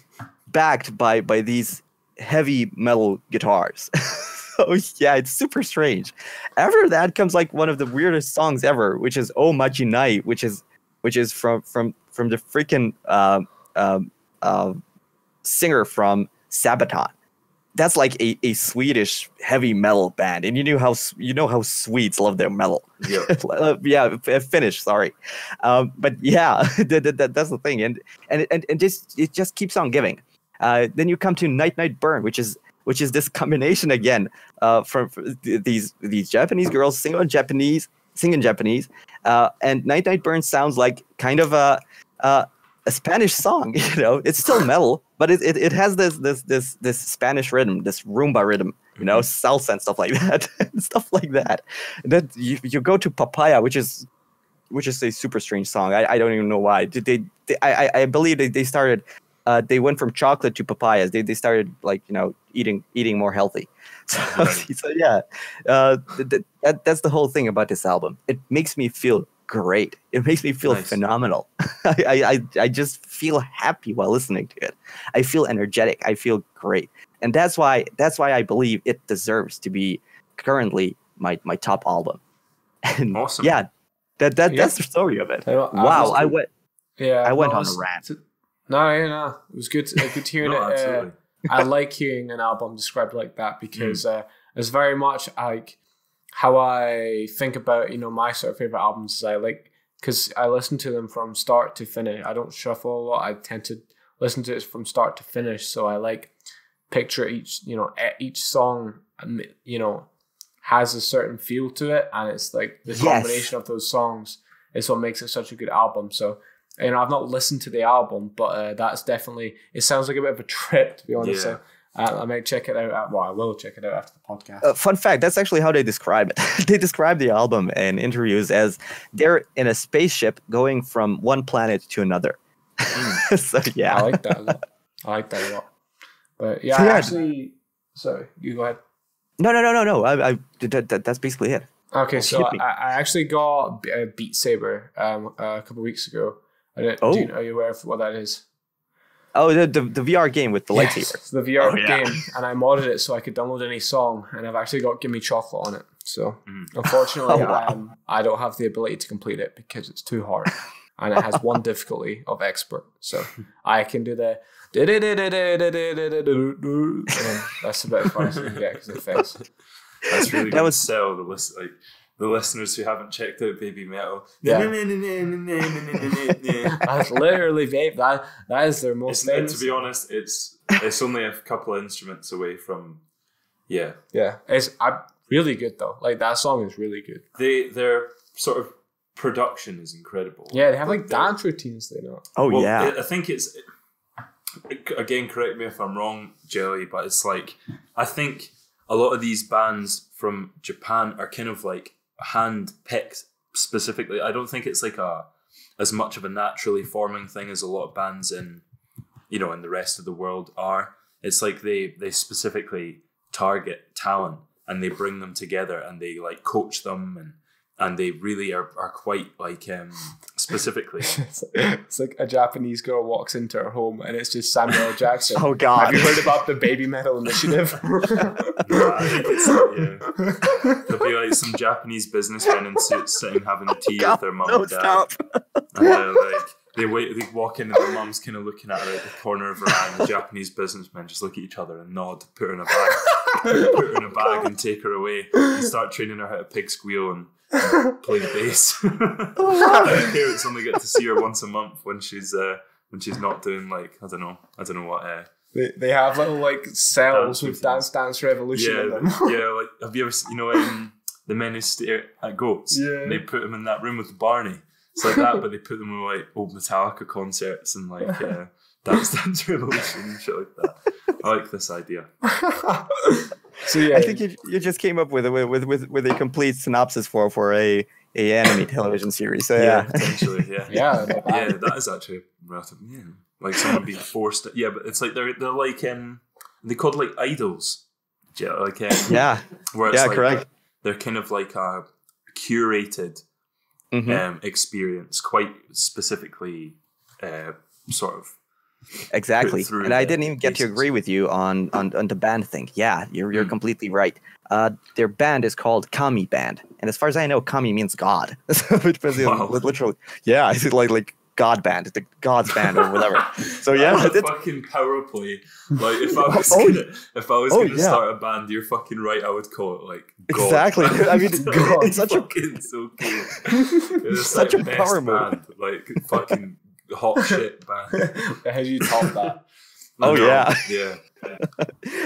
S3: backed by by these heavy metal guitars. so yeah, it's super strange. After that comes like one of the weirdest songs ever, which is "Oh Night," which is which is from from from the freaking um, um, uh, singer from Sabaton. That's like a, a Swedish heavy metal band, and you knew how you know how Swedes love their metal.
S2: Yeah.
S3: Uh, yeah, Finnish. Sorry, um, but yeah, that, that, that- that's the thing, and and and, and just it just keeps on giving. Uh, then you come to Night Night Burn, which is which is this combination again uh, from, from these these Japanese girls singing in Japanese, singing Japanese, uh, and Night Night Burn sounds like kind of a uh, a Spanish song. You know, it's still metal, but it, it, it has this this this this Spanish rhythm, this rumba rhythm. You know, salsa and stuff like that, stuff like that. Then you, you go to Papaya, which is which is a super strange song. I, I don't even know why. Did they? they I, I I believe they, they started. Uh, they went from chocolate to papayas. They, they started like you know eating eating more healthy. So,
S2: Right.
S3: so yeah, uh, th- th- that, that's the whole thing about this album. It makes me feel great. It makes me feel
S2: Nice.
S3: phenomenal. I, I I I just feel happy while listening to it. I feel energetic. I feel great, and that's why that's why I believe it deserves to be currently my my top album. And
S2: Awesome.
S3: yeah, that that
S1: Yeah.
S3: that's the story of it.
S1: Tell I've
S3: Wow, I went.
S1: yeah,
S3: I went
S1: no,
S3: on a rant.
S1: No, yeah, no, it was good. To, good to hear
S2: No,
S1: it. Uh,
S2: absolutely.
S1: I like hearing an album described like that because
S3: Hmm.
S1: uh, it's very much like how I think about you know my sort of favorite albums. Is I like because I listen to them from start to finish. I don't shuffle a lot. I tend to listen to it from start to finish. So I like picture each you know each song um, you know has a certain feel to it, and it's like the
S3: Yes.
S1: combination of those songs is what makes it such a good album. So you know, I've not listened to the album, but uh, that's definitely. It sounds like a bit of a trip, to be honest.
S2: Yeah.
S1: So Uh, I may check it out. At, well, I will check it out after the podcast.
S3: Uh, fun fact that's actually how they describe it. they describe the album in interviews as they're in a spaceship going from one planet to another. so, yeah.
S1: I like that a lot. I like that a lot. But yeah,
S3: So,
S1: I
S3: yeah.
S1: actually. Sorry, you go ahead.
S3: No, no, no, no, no. I, I, that, that, that's basically it.
S1: Okay, so. I, I actually got B- uh, Beat Saber um, a couple weeks ago. I don't,
S3: Oh.
S1: do you, are you aware of what that is?
S3: Oh, the, the, the VR game with the
S1: Yes,
S3: lightsaber.
S1: the VR
S3: Oh, yeah.
S1: game, and I modded it so I could download any song, and I've actually got Gimme Chocolate on it. So
S2: Mm.
S1: unfortunately,
S3: Oh, wow.
S1: um, I don't have the ability to complete it because it's too hard, and it has one difficulty of expert. So I can do the. That's about as far as I can get because it fails.
S2: That's really
S3: That
S2: going
S3: was-
S2: to sell the list like the listeners who haven't checked out Baby Metal.
S1: Yeah. That's literally vape. That that is their most famous.
S2: to be honest, it's it's only a couple of instruments away from yeah.
S1: Yeah, it's I'm really good though. Like that song is really good.
S2: They their sort of production is incredible.
S1: Yeah, they have like
S2: They're-
S1: dance routines. They know.
S3: Oh,
S2: Well,
S3: yeah.
S2: I- I think it's again. Correct me if I'm wrong, Jelly, but it's like I think a lot of these bands from Japan are kind of like hand picked specifically. I don't think it's like a as much of a naturally forming thing as a lot of bands in you know in the rest of the world are. It's like they they specifically target talent and they bring them together and they like coach them and and they really are, are quite like um specifically
S1: It's, it's like a Japanese girl walks into her home and it's just Samuel Jackson.
S3: Oh, God!
S1: Have you heard about the Baby Metal Initiative?
S2: Yeah, I think it's yeah. There'll be like some Japanese businessmen in suits sitting having a tea oh, with their mum
S3: no,
S2: and dad.
S3: stop.
S2: And they're like they wait they walk in and their mum's kinda looking at her at the corner of her eye and the Japanese businessmen just look at each other and nod, put her in a bag put her in a bag and take her away and start training her how to pig squeal and, and play the bass. Her parents only get to see her once a month when she's uh, when she's not doing like I don't know I don't know what uh,
S1: they, they have little like cells
S2: Dance
S1: with
S2: routines.
S1: Dance Dance Revolution
S2: yeah,
S1: in them.
S2: yeah. Like, have you ever, seen, you know, um, the men who stare at goats?
S1: Yeah.
S2: They put them in that room with Barney. It's like that, but they put them in like old Metallica concerts and like uh, Dance Dance Revolution and shit like that. I like this idea.
S1: so yeah,
S3: I think you, you just came up with a with with with a complete synopsis for for a a anime television series. So yeah,
S2: potentially. Yeah,
S1: yeah,
S2: yeah. That is actually relative. Yeah, like someone being forced. To, yeah, but it's like they're they're like um they called like idols. Yeah, like um,
S3: yeah,
S2: where it's
S3: yeah,
S2: like
S3: correct.
S2: they're kind of like a curated
S3: Mhm.
S2: um, experience, quite specifically, uh, sort of.
S3: Exactly. And I didn't even get to agree with you on on, on the band thing. Yeah, you're you're
S2: Mm.
S3: completely right. Uh, their band is called Kami Band, and as far as I know, Kami means God. so it was you know,
S2: Wow.
S3: literally, yeah, it's like like God band, the God's band or whatever. So yeah,
S2: That's a
S3: it's-
S2: fucking power play. Like if I was
S3: Oh,
S2: gonna, if I was
S3: oh,
S2: gonna
S3: yeah.
S2: start a band, you're fucking right. I would call it like God
S3: Exactly.
S2: Band.
S3: I mean, God,
S2: it's
S3: such a-
S2: so cool. It's
S3: Such
S2: like
S3: a power move.
S2: band, like fucking hot shit band.
S1: How do you top that?
S3: Oh,
S2: I
S3: yeah.
S2: yeah.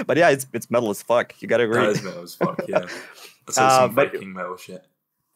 S3: but yeah, it's it's metal as fuck. You gotta agree.
S2: That is metal as fuck. Yeah, that's like
S3: Uh,
S2: some
S3: but-
S2: Viking metal shit.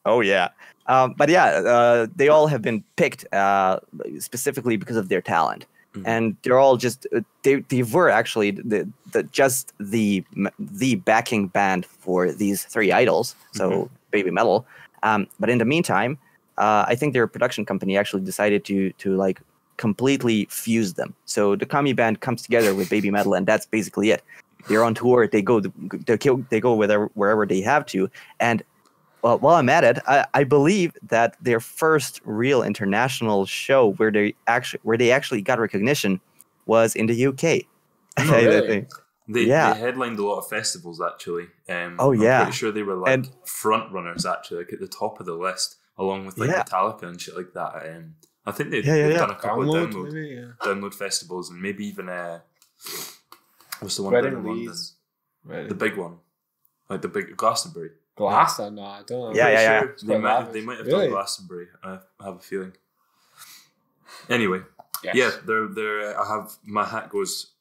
S3: Oh yeah, um, but yeah, uh, they all have been picked uh, specifically because of their talent,
S2: Mhm.
S3: and they're all just uh, they they were actually the, the just the the backing band for these three idols, so
S2: Mhm.
S3: baby metal. Um, but in the meantime, uh, I think their production company actually decided to to like completely fuse them. So the Kami band comes together with baby metal, and that's basically it. They're on tour. They go they go they go wherever wherever they have to, and well, while I'm at it, I, I believe that their first real international show where they actually where they actually got recognition was in the UK. I
S1: really?
S3: think.
S2: They,
S3: Yeah.
S2: they headlined a lot of festivals actually. Um,
S3: Oh,
S2: I'm
S3: yeah.
S2: pretty sure they were like
S3: And-
S2: front runners actually, like at the top of the list, along with like
S3: Yeah.
S2: Metallica and shit like that. Um, I think they've,
S3: Yeah, yeah,
S2: they've
S3: yeah.
S2: done a couple
S1: Download,
S2: of download
S1: maybe, yeah.
S2: download festivals and maybe even uh, what's the one
S1: Reading
S2: down in London?
S1: Leeds. Right.
S2: The big one, like the big Glastonbury.
S1: Glasgow? No, I don't know.
S3: Yeah, yeah, yeah.
S2: Sure They might,
S1: lavish.
S2: they might have
S1: Really?
S2: done Glastonbury. I have a feeling. Anyway,
S1: Yes.
S2: yeah, they're they're. Uh, I have my hat goes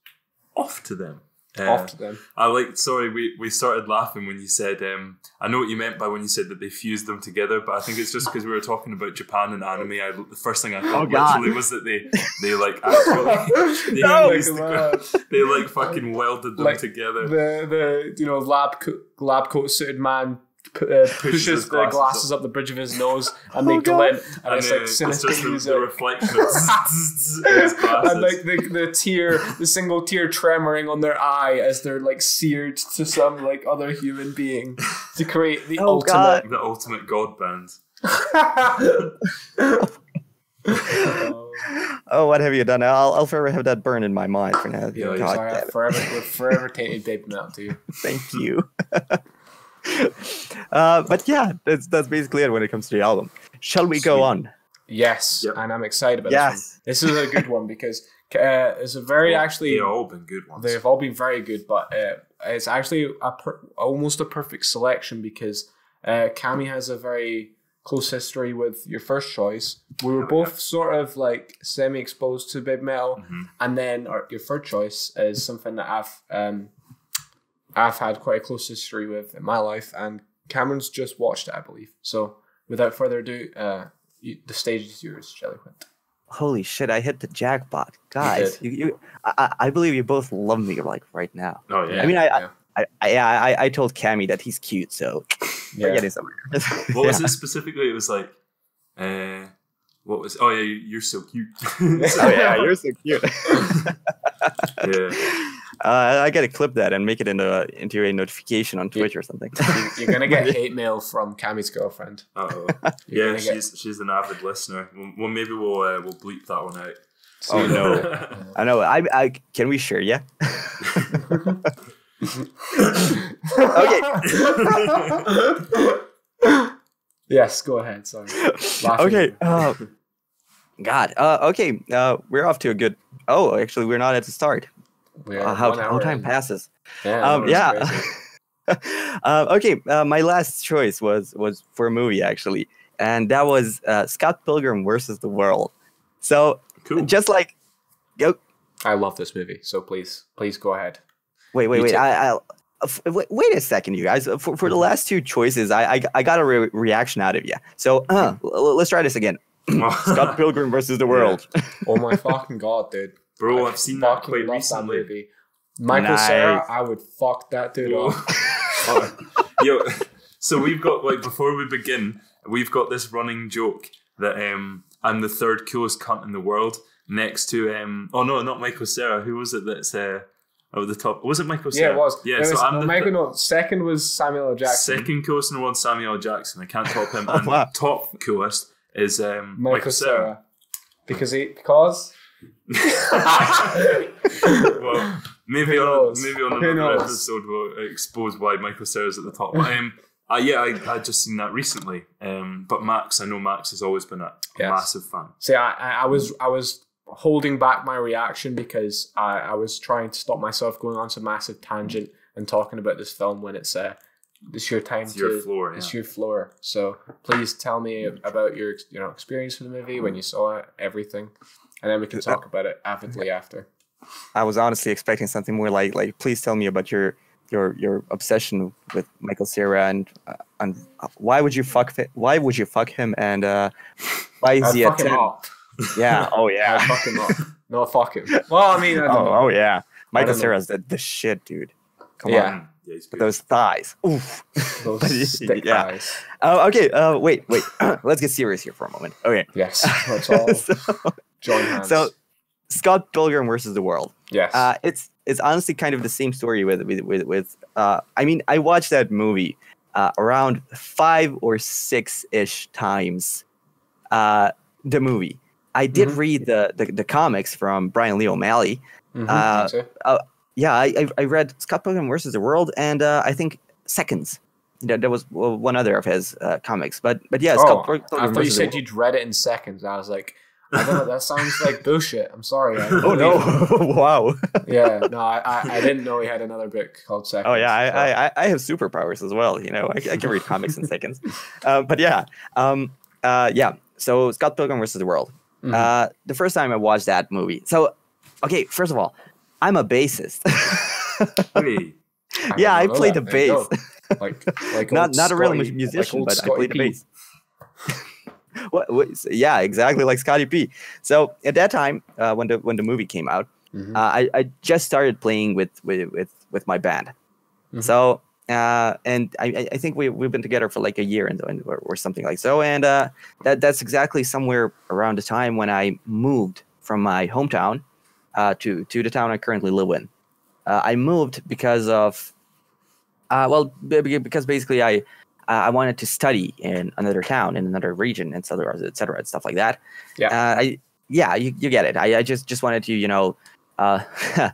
S2: off to them. Uh,
S1: Off to them.
S2: I like. Sorry, we, we started laughing when you said. Um, I know what you meant by when you said that they fused them together, but I think it's just because we were talking about Japan and anime. I, the first thing I thought
S3: Oh, God.
S2: literally was that they they like actually they,
S1: No,
S2: the- they like fucking welded them
S1: Like,
S2: together.
S1: the the you know lab co- lab coat suited man p- uh, pushes,
S2: his
S1: the
S2: glasses
S1: glasses
S2: up.
S1: up. the bridge of his nose and they
S3: Oh, God.
S1: glint and,
S2: and
S1: it's
S2: uh,
S1: like
S2: it's
S1: sinister
S2: just the,
S1: music.
S2: the reflection of in his glasses.
S1: and like the, the tear, the single tear tremoring on their eye as they're like seared to some like other human being to create the
S3: Oh, God.
S2: the ultimate god band.
S1: ultimate.
S3: Oh, what have you done? I'll, I'll forever have that burn in my mind for now.
S2: Yeah,
S3: God
S1: Sorry, I
S3: damn it.
S1: forever, we're forever tainted baby metal to you.
S3: Thank you. Uh, but yeah, that's that's basically it when it comes to the album. Shall we go on?
S1: Yes,
S2: Yep.
S1: and I'm excited about
S3: Yes.
S1: this one. This is a good one because uh, it's a very actually
S2: They've all been good ones.
S1: They've all been very good, but uh, it's actually a per- almost a perfect selection because uh, Cammy has a very close history with your first choice. We were
S2: Oh,
S1: both sort of like semi exposed to big metal,
S2: Mhm.
S1: and then our, your third choice is something that I've um, I've had quite a close history with in my life, and Cameron's just watched it, I believe. So without further ado, uh, you, the stage is yours, Jellyquent.
S3: Holy shit! I hit the jackpot, guys.
S1: did.
S3: You, you, I, I I believe you both love me like right now.
S2: Oh yeah.
S3: I mean, I,
S1: yeah.
S3: I, I, yeah, I, I told Cammy that he's cute, so we're
S1: Yeah.
S3: getting somewhere.
S2: what was it specifically? It was like, uh, what was? Oh yeah, you're so cute.
S3: oh yeah, you're so cute.
S2: yeah.
S3: Uh, I gotta clip that and make it into into a notification on Twitch or something.
S1: You- You're gonna get hate mail from Cammy's girlfriend.
S2: Uh-oh. Yeah,
S1: gonna get-
S2: she's she's an avid listener. Well, well maybe we'll uh, we'll bleep that one out.
S3: Oh, no. I know. I, I can we share? Yeah. okay.
S1: yes, go ahead. Sorry.
S3: Okay. Uh, God. Uh, okay. Uh, we're off to a good. Oh, actually, we're not at the start. Uh, how how time
S1: in.
S3: passes.
S1: Yeah.
S3: Um, yeah. uh, okay. Uh, my last choice was was for a movie actually, and that was uh, Scott Pilgrim versus the World. So
S2: Cool.
S3: just like, go.
S1: I love this movie, so please, please go ahead.
S3: Wait, wait,
S1: You
S3: wait. I, I'll. Wait, a second, you guys. For, for the last two choices, I I, I got a re- reaction out of you. So uh, l- let's try this again. Scott Pilgrim versus the World.
S1: Oh my fucking god, dude!
S2: Bro,
S1: I
S2: I've seen that quite recently.
S1: That. Michael
S3: Nice.
S1: Cera, I would fuck that dude
S2: Whoa.
S1: up.
S2: Oh, Yo, so we've got like before we begin, we've got this running joke that um I'm the third coolest cunt in the world next to um oh no not Michael Cera who was it that's uh over the top was it Michael
S1: Yeah, it was.
S2: yeah
S1: It
S2: so
S1: was-
S2: I'm
S1: no,
S2: the
S1: Michael.
S2: th-
S1: No, second was Samuel L. Jackson.
S2: second coolest in the world Samuel L. Jackson I can't top him
S3: Oh,
S2: and
S3: wow.
S2: top coolest is um
S1: Michael,
S2: Michael,
S1: Cera.
S2: Cera.
S1: Because he because
S2: well, maybe on maybe on another episode we'll expose why Michael Cera's at the top. But, um, uh, yeah, I I just seen that recently. Um, but Max, I know Max has always been a, a
S1: Yes.
S2: massive fan.
S1: See, I, I, I was I was holding back my reaction because I, I was trying to stop myself going on some massive tangent and talking about this film when it's uh it's your time
S2: It's
S1: to
S2: your floor.
S1: it's
S2: Yeah.
S1: your floor. So please tell me about your you know experience with the movie when you saw it, everything, and then we can talk about it avidly after.
S3: I was honestly expecting something more like like please tell me about your your your obsession with Michael Cera and uh, and uh, why would you fuck fi- why would you fuck him and uh why is
S1: I'd
S3: he a
S1: fuck him
S3: 10? Yeah. Oh
S1: I'd
S3: yeah.
S1: fuck him up. No, fuck him. Well, I mean, I don't
S3: Oh,
S1: know.
S3: oh yeah. Michael
S1: don't.
S3: Cera's the, the shit, dude. Come
S1: Yeah.
S3: on.
S2: Mm, yeah,
S3: But those thighs. Oof.
S1: Those stick
S3: Yeah.
S1: thighs.
S3: Uh, okay. Uh, wait, wait. Let's get serious here for a moment. Okay.
S1: Yes, let's all
S3: so,
S1: join hands.
S3: so, Scott Pilgrim versus the World.
S1: yes,
S3: Uh, it's it's honestly kind of the same story with with with, with uh, I mean, I watched that movie uh, around five or six ish times. Uh, the movie. I did
S1: Mhm.
S3: read the, the the comics from Brian Lee O'Malley.
S1: Mhm,
S3: uh,
S1: me.
S3: Yeah, I I, read Scott Pilgrim versus the World, and uh, I think Seconds. That, that was one other of his uh, comics, but but yeah,
S1: Oh,
S3: Scott Pilgrim
S1: thought you said you'd read it in seconds. I was like, I don't know. That sounds like bullshit. I'm sorry.
S3: Oh no! wow.
S1: Yeah, no, I, I, I didn't know he had another book called Seconds.
S3: Oh yeah, I, I, I- I have superpowers as well. You know, I, I can read comics in seconds. Uh, but yeah, um, uh, yeah. So Scott Pilgrim versus the World.
S1: Mhm.
S3: Uh, the first time I watched that movie. So, okay, first of all, I'm a bassist.
S2: Really?
S3: yeah, I played the
S1: that. There
S3: bass.
S1: Like, like
S3: not not a real musician,
S1: old
S3: but I
S1: Scotty
S3: played the bass. what, what? Yeah, exactly like Scotty P. So at that time, uh, when the when the movie came out,
S1: Mhm.
S3: uh, I I just started playing with with with, with my band.
S1: Mhm.
S3: So uh, and I I- think we we've been together for like a year and, and or, or something like so. And uh, that that's exactly somewhere around the time when I moved from my hometown uh, to to the town I currently live in. Uh, I moved because of uh, well, be- be- because basically I uh, I wanted to study in another town in another region, et cetera, et cetera, and stuff like that.
S1: Yeah.
S3: Uh, I yeah, you, you get it. I, I just just wanted to you know, uh,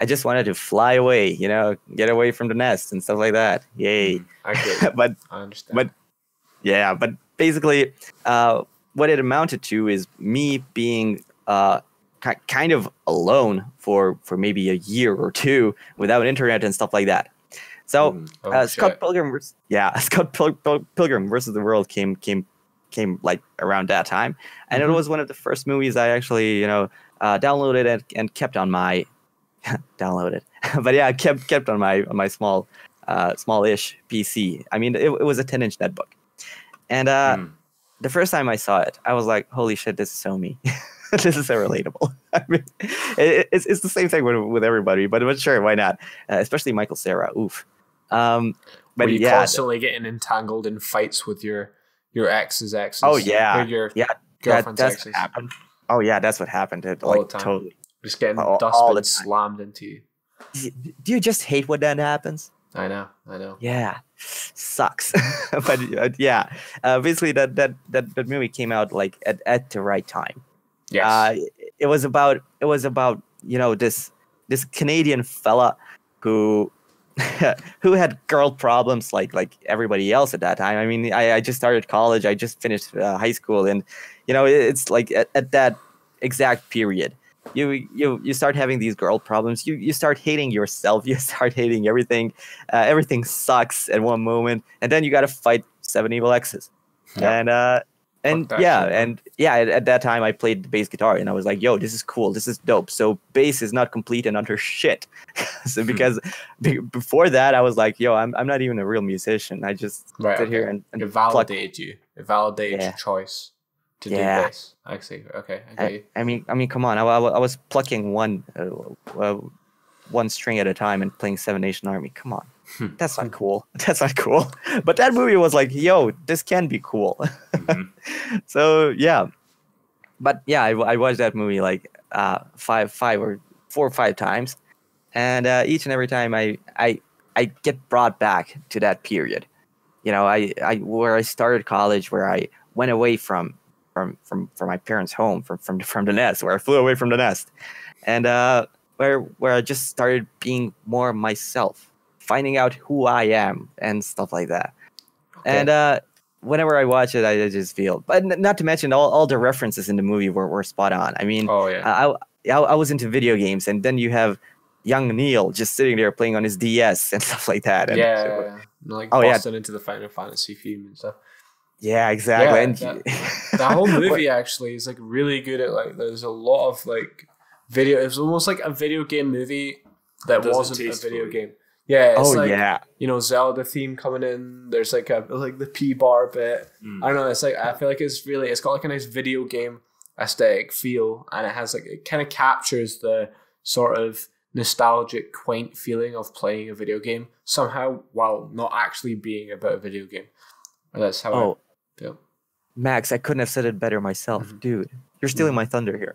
S3: I just wanted to fly away, you know, get away from the nest and stuff like that. Yay!
S1: I get you.
S3: but
S1: I understand.
S3: But- yeah, but basically, uh, what it amounted to is me being uh, ki- kind of alone for for maybe a year or two without internet and stuff like that. So
S2: Mm.
S1: Oh,
S3: uh, Scott. Pilgrim, vers- yeah, Scott Pil- Pil- Pilgrim versus the World came came came like around that time, and
S1: Mhm.
S3: it was one of the first movies I actually you know uh, downloaded and, and kept on my downloaded, but yeah, kept kept on my on my small uh, small-ish PC. I mean, it, it was a 10-inch netbook, and uh,
S2: Mm.
S3: the first time I saw it, I was like, "Holy shit, this is so me." this is so relatable. I mean, it, it's, it's the same thing with, with everybody, but, but sure, why not? Uh, especially Michael Cera. Oof. Um, but
S1: Were you
S3: yeah,
S1: constantly getting entangled in fights with your your ex's exes?
S3: Oh, yeah.
S1: Or your
S3: Yeah, that,
S1: girlfriend's
S3: that's
S1: exes.
S3: happened. Oh yeah, that's what happened. It,
S1: All
S3: like
S1: the time.
S3: totally.
S1: Just getting
S3: All-
S1: dustbin slammed into you.
S3: Do you just hate when that happens?
S1: I know, I know.
S3: Yeah, sucks. but uh, yeah, uh, basically that, that that that movie came out like at, at the right time.
S1: Yes.
S3: Uh, it was about it was about you know this this Canadian fella who who had girl problems like like everybody else at that time. I mean, I, I just started college. I just finished uh, high school, and you know, it's like at, at that exact period. You, you you start having these girl problems. You you start hating yourself. You start hating everything. Uh, everything sucks at one moment, and then you got to fight seven evil exes.
S1: Yeah.
S3: And uh, and yeah, and yeah, at, at that time I played the bass guitar, and I was like, "Yo, this is cool. This is dope." So bass is not complete and utter shit. so because be- before that, I was like, "Yo, I'm I'm not even a real musician. I just
S1: right.
S3: sit here and, and
S1: it
S3: pluck
S1: validated you. It validated
S3: Yeah.
S1: your choice to
S3: Yeah.
S1: do this. I see. Okay. I
S3: I. I mean, I mean, come on. I, I, I was plucking one, uh, uh, one string at a time and playing Seven Nation Army. Come on, that's not cool. That's not cool. But that movie was like, yo, this can be cool.
S2: Mhm.
S3: so yeah, but yeah, I, I watched that movie like uh, five, five or four or five times, and uh, each and every time I, I, I get brought back to that period. You know, I, I where I started college, where I went away from from from from my parents' home, from from from the nest, where I flew away from the nest, and uh, where where I just started being more myself, finding out who I am and stuff like that. And uh, whenever I watch it, I just feel. But n- not to mention all, all the references in the movie were, were spot on. I mean,
S1: oh yeah.
S3: I, I I was into video games, and then you have young Neil just sitting there playing on his DS and stuff like that. And
S1: yeah, yeah, yeah. like
S3: Oh, yeah.
S1: busting into the Final Fantasy theme and stuff.
S3: yeah, exactly.
S1: Yeah,
S3: and
S1: that- That whole movie actually is like really good at like. There's a lot of like video. It was almost like a video game movie that
S2: Does it
S1: wasn't a
S2: tastefully?
S1: video game. Yeah, it's
S3: oh
S1: like
S3: yeah,
S1: you know Zelda theme coming in. There's like a like the P bar bit.
S2: Mm.
S1: I don't know. It's like I feel like it's really it's got like a nice video game aesthetic feel, and it has like it kind of captures the sort of nostalgic, quaint feeling of playing a video game somehow, while not actually being about a video game. And that's how
S3: oh
S1: I feel.
S3: Max, I couldn't have said it better myself,
S1: Mhm.
S3: dude. You're stealing my thunder here.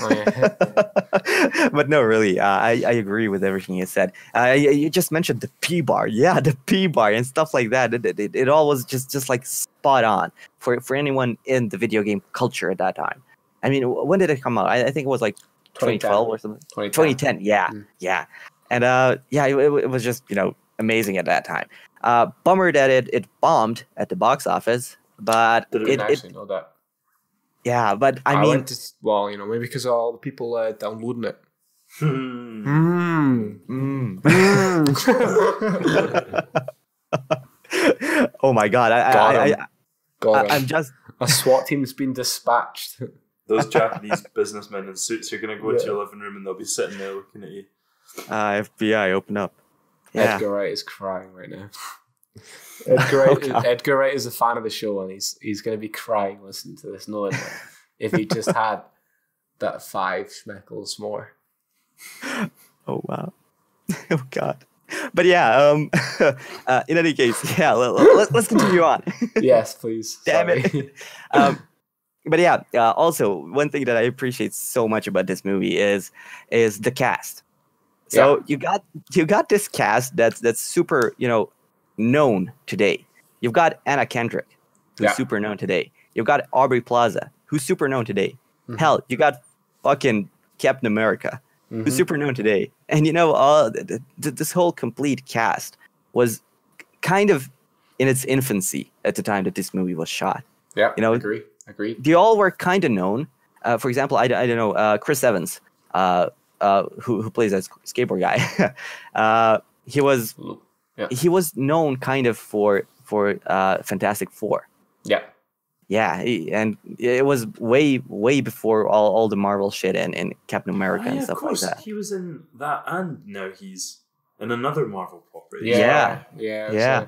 S1: Oh,
S3: but no, really, uh, I I agree with everything you said. Uh, you, you just mentioned the P bar, yeah, the P bar and stuff like that. It, it, it all was just just like spot on for for anyone in the video game culture at that time. I mean, when did it come out? I, I think it was like 2012 or something.
S1: 2010.
S3: 2010 yeah
S1: Mm.
S3: yeah and uh yeah it, it was just you know amazing at that time uh bummer that it it bombed at the box office but
S2: Did it
S3: it,
S1: didn't
S3: it
S1: actually know that.
S3: Yeah but i,
S1: I,
S3: mean
S1: to, well, you know, maybe because all the people uh, downloading it.
S2: Hmm.
S1: Mm.
S3: mm. oh my god i
S1: Got
S3: I, I,
S1: him.
S3: I,
S1: God,
S3: I i'm just
S1: a SWAT team's been dispatched.
S2: Those Japanese businessmen in suits are going to go into
S1: Yeah.
S2: your living room and they'll be sitting there looking at you.
S3: Uh, FBI, open up. Yeah.
S1: Edgar Wright is crying right now. Edgar Wright,
S3: Oh,
S1: Edgar Wright is a fan of the show, and he's he's going to be crying listening to this, knowing that if he just had that five schmeckles more.
S3: Oh wow. oh god. But yeah, um uh, in any case, yeah, let, let, let's continue on.
S1: Yes, please.
S3: Damn it. Um, but yeah, uh, also one thing that I appreciate so much about this movie is is the cast. So you got you got this cast that's that's super you know known today. You've got Anna Kendrick, who's
S1: Yeah.
S3: super known today. You've got Aubrey Plaza, who's super known today.
S1: Mhm.
S3: Hell, you got fucking Captain America,
S1: Mhm.
S3: who's super known today. And you know, uh, th- th- th- this whole complete cast was kind of in its infancy at the time that this movie was shot.
S1: Yeah,
S3: you know-
S1: agree, agreed.
S3: They all were kind of known. Uh, for example, I, I don't know uh, Chris Evans, uh, uh, who who plays as skateboard guy. uh, he was
S1: Yeah,
S3: he was known kind of for for uh, Fantastic Four.
S1: yeah,
S3: Yeah, and it was way way before all, all the Marvel shit and, and Captain America
S2: Oh,
S3: and
S2: yeah, of
S3: stuff like that.
S2: he was in that, and now he's in another Marvel property.
S1: yeah,
S3: Yeah.
S1: yeah. It was,
S3: Yeah.
S1: uh,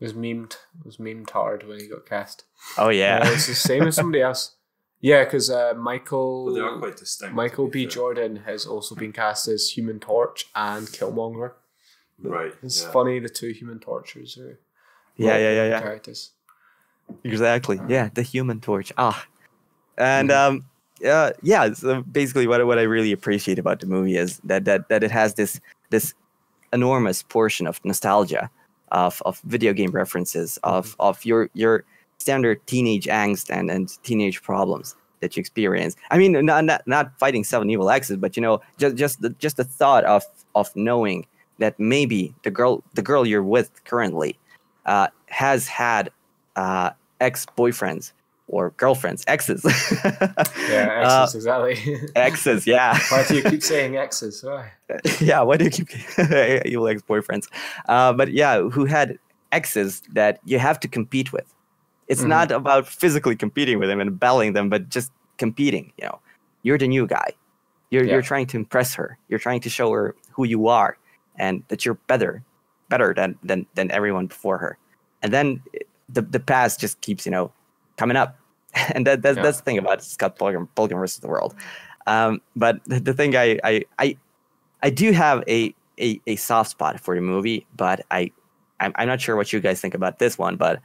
S1: it was memed. It was memed hard when he got cast.
S3: Oh yeah,
S1: Uh, it's the same as somebody else. Yeah, because uh, Michael
S2: but they are quite distinct.
S1: Michael B.
S2: fair.
S1: Jordan has also been cast as Human Torch and Killmonger.
S2: Right.
S1: It's
S2: yeah.
S1: funny the two Human Torches are
S3: yeah, yeah, yeah, yeah.
S1: characters.
S3: Exactly. Yeah, the Human Torch. Ah, and
S1: Mm-hmm.
S3: um, uh, yeah. So basically, what what I really appreciate about the movie is that that that it has this this enormous portion of nostalgia, of of video game references, of
S1: Mm-hmm.
S3: of your your standard teenage angst and and teenage problems that you experience. I mean, not not, not fighting seven evil exes, but you know, just just the, just the thought of of knowing that maybe the girl the girl you're with currently uh, has had uh, ex boyfriends or girlfriends, exes.
S1: Yeah,
S3: Uh,
S1: exes, exactly.
S3: exes, yeah.
S1: Why do you keep saying exes? Why?
S3: yeah, why do you keep evil ex boyfriends? Uh, but yeah, who had exes that you have to compete with. It's
S1: Mhm.
S3: not about physically competing with them and battling them, but just competing. You know, you're the new guy. You're
S1: Yeah.
S3: you're trying to impress her. You're trying to show her who you are and that you're better, better than than than everyone before her. And then the the past just keeps you know coming up, and that that's,
S1: Yeah.
S3: that's the thing about Scott Pilgrim, Pilgrim versus the World. Um, but the, the thing I, I I I do have a, a a soft spot for the movie, but I I'm, I'm not sure what you guys think about this one, but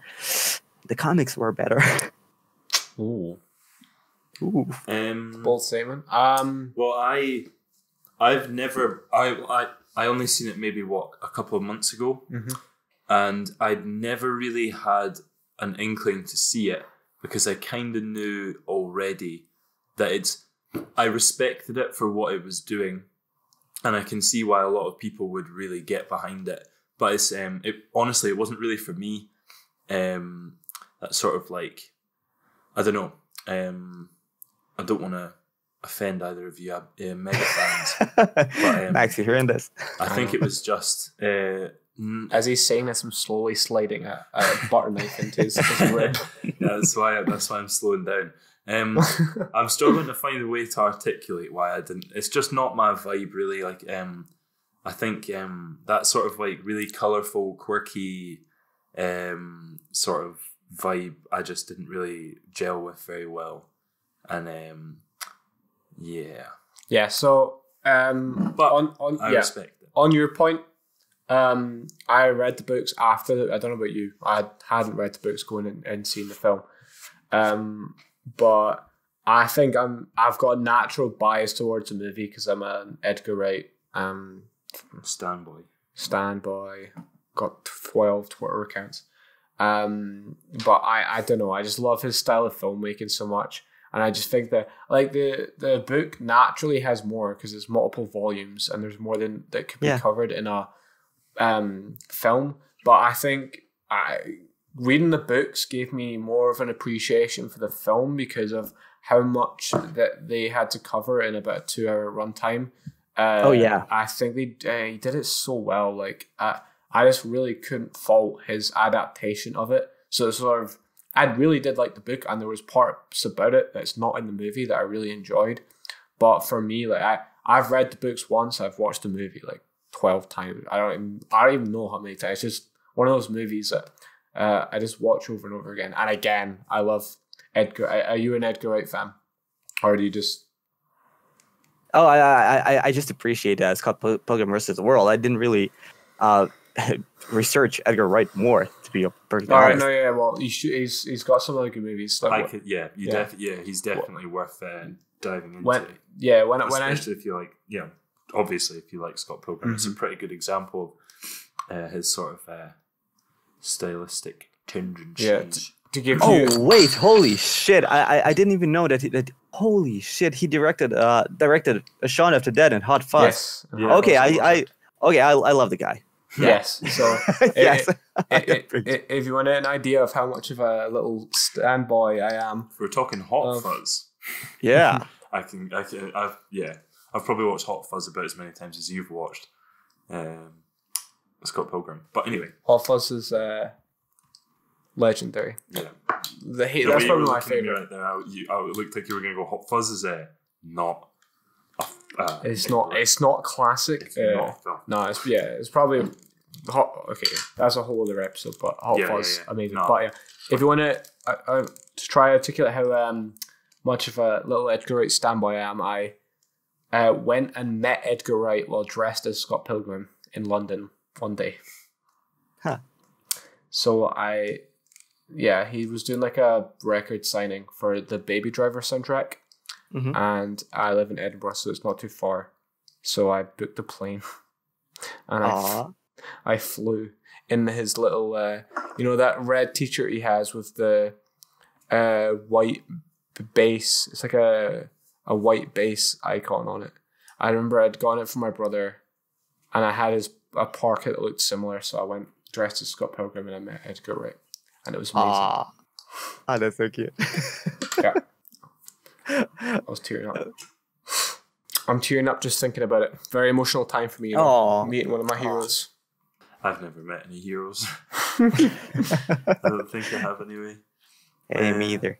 S3: the comics were better.
S1: Ooh,
S3: Ooh.
S2: Um,
S1: bold statement. Um,
S2: Well, I, I've never, I, I, I only seen it maybe what a couple of months ago,
S1: Mhm.
S2: and I'd never really had an inkling to see it because I kind of knew already that it's. I respected it for what it was doing, and I can see why a lot of people would really get behind it. But it's um, it honestly, it wasn't really for me. Um, that sort of like, I don't know. Um, I don't want to offend either of you, uh, mega fans. um,
S3: Max, you hearing this?
S2: I think it was just. Uh,
S1: as he's saying this, I'm slowly sliding a, a butter knife into his, his rib.
S2: yeah, that's why. That's why I'm slowing down. Um, I'm struggling to find a way to articulate why I didn't. It's just not my vibe, really. Like, um, I think um, that sort of like really colorful, quirky, um, sort of vibe, I just didn't really gel with very well, and um, yeah,
S1: yeah. So, um,
S2: But
S1: on on
S2: I
S1: yeah
S2: respect it.
S1: on your point, um, I read the books after. I don't know about you. I hadn't read the books going in and seen the film, um, but I think I'm. I've got a natural bias towards the movie because I'm an Edgar Wright um
S2: Stanboy.
S1: stan boy. Got twelve Twitter accounts. Um, but I I don't know. I just love his style of filmmaking so much. And I just think that like the the book naturally has more because it's multiple volumes and there's more than that could be
S3: Yeah.
S1: covered in a um film. But I think I reading the books gave me more of an appreciation for the film because of how much that they had to cover in about a two hour runtime. Uh,
S3: Oh, yeah.
S1: I think they uh, he did it so well. Like I I just really couldn't fault his adaptation of it. So it's sort of I really did like the book, and there was parts about it that's not in the movie that I really enjoyed. But for me, like I, I've read the books once. I've watched the movie like twelve times. I don't even I don't even know how many times. It's just one of those movies that uh, I just watch over and over again. And again, I love Edgar. Are you an Edgar Wright fan, or do you just?
S3: Oh, I I I- just appreciate uh, Scott Pil- Pilgrim versus the World. I didn't really uh, research Edgar Wright more, to be perfectly
S1: All right,
S3: honest.
S1: no, yeah. Well, he should, he's he's got some other good movies. Like
S2: I
S1: what-
S2: could, yeah, you
S1: Yeah.
S2: def- yeah, he's definitely worth uh, diving into.
S1: when yeah when I- when I
S2: especially if you like, yeah, obviously if you like Scott Pilgrim, it's a
S1: Mhm.
S2: pretty good example of uh, his sort of uh, stylistic tinge and
S1: Yeah,
S2: change.
S1: to give you
S3: Oh wait, holy shit! I I, I didn't even know that he, that. Holy shit! He directed uh directed a Shaun of the Dead and Hot Fuzz.
S1: yes
S2: Yeah.
S3: Okay, I I okay I I love the guy.
S1: Yes so.
S3: yes.
S1: i- i- i- if you want an idea of how much of a little standboy I am,
S2: we're talking Hot
S1: Of-
S2: Fuzz,
S3: yeah.
S2: I can, I can, I've, yeah, I've probably watched Hot Fuzz about as many times as you've watched um, Scott Pilgrim. But anyway,
S1: Hot Fuzz is uh, legendary.
S2: yeah,
S1: The hate,
S2: The
S1: that's
S2: way you were
S1: probably my
S2: looking at me
S1: favorite.
S2: Right there, I, you, I it looked like you were going to go Hot Fuzz is uh, not. A- Uh,
S1: It's not. It's not classic.
S2: It's
S1: uh,
S2: not, though.
S1: No, it's yeah. It's probably hot. Okay, that's a whole other episode. But Hot
S2: Yeah, yeah,
S1: Fuzz,
S2: yeah.
S1: amazing.
S2: No.
S1: But yeah, if you want to, uh, uh, to try to articulate how um much of a little Edgar Wright standby I am, I uh, went and met Edgar Wright while dressed as Scott Pilgrim in London one day.
S3: Huh.
S1: So I, yeah, he was doing like a record signing for the Baby Driver soundtrack,
S3: Mhm.
S1: and I live in Edinburgh, so it's not too far. So I booked a plane, and I, f-
S3: Aw.
S1: I flew in his little, uh, you know, that red T-shirt he has with the uh, white base. It's like a a white base icon on it. I remember I'd gotten it from my brother, and I had his a parka that looked similar, so I went dressed as Scott Pilgrim and I met Edgar Wright, and it was amazing.
S3: Aw. Ah, that's so cute.
S1: Yeah. I was tearing up. I'm tearing up just thinking about it. Very emotional time for me. You know, meeting one of my heroes.
S2: I've never met any heroes. I don't think I have anyway.
S3: hey, me
S2: Uh,
S3: either.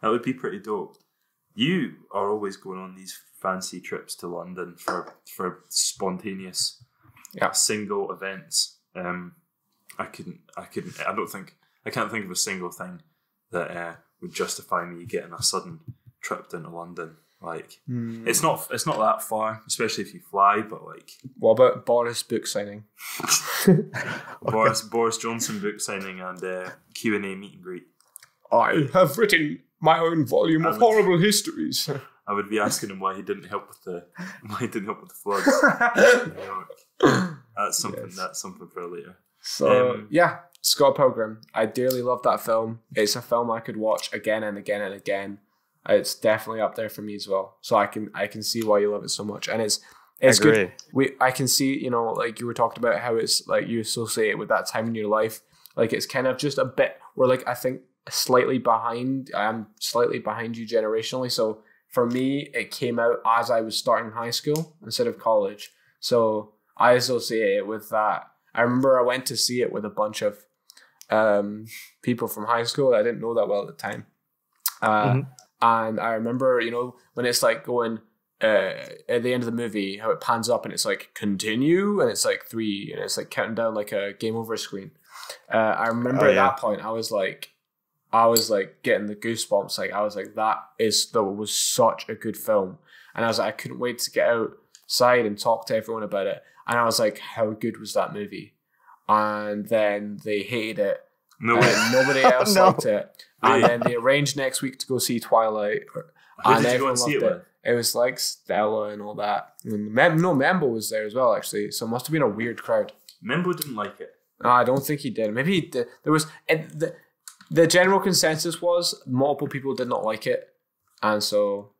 S2: That would be pretty dope. You are always going on these fancy trips to London for for spontaneous,
S1: Yeah.
S2: single events. Um, I couldn't. I couldn't. I don't think. I can't think of a single thing that uh, would justify me getting a sudden trip down to London. Like
S1: Hmm.
S2: it's not. It's not that far, especially if you fly. But like
S1: What about Boris book signing?
S2: Boris Boris Johnson book signing and uh, Q and A meet and greet.
S1: I have written my own volume of horrible histories.
S2: I would be asking him why he didn't help with the why he didn't help with the floods. in New York. That's something.
S1: Yes.
S2: That's something for later.
S1: so
S2: Um,
S1: yeah, Scott Pilgrim. I dearly love that film. It's a film I could watch again and again and again. It's definitely up there for me as well. So I can I can see why you love it so much, and it's it's good. We I can see, you know, like you were talking about how it's like you associate it with that time in your life. Like it's kind of just a bit we're like I think slightly behind I'm slightly behind you generationally. So for me it came out as I was starting high school instead of college. So I associate it with that. I remember I went to see it with a bunch of um, people from high school. I didn't know that well at the time. Uh,
S3: Mhm.
S1: And I remember, you know, when it's like going uh, at the end of the movie, how it pans up and it's like continue, and it's like three, and it's like counting down like a game over screen. Uh, I remember
S3: Oh,
S1: at
S3: yeah.
S1: that point, I was like, I was like getting the goosebumps. Like I was like, that is that was such a good film, and I was like, I couldn't wait to get outside and talk to everyone about it. And I was like, how good was that movie? And then they hated it.
S2: No, way.
S1: nobody else
S3: No.
S1: liked it. And then they arranged next week to go see Twilight.
S2: Who
S1: and
S2: did you go
S1: everyone
S2: and see it
S1: loved
S2: with?
S1: It was like Stella and all that. And Mem- no, Membo was there as well, actually. So it must have been a weird crowd.
S2: Membo didn't like it.
S1: No, I don't think he did. Maybe he did. There was and the the general consensus was multiple people did not like it, and so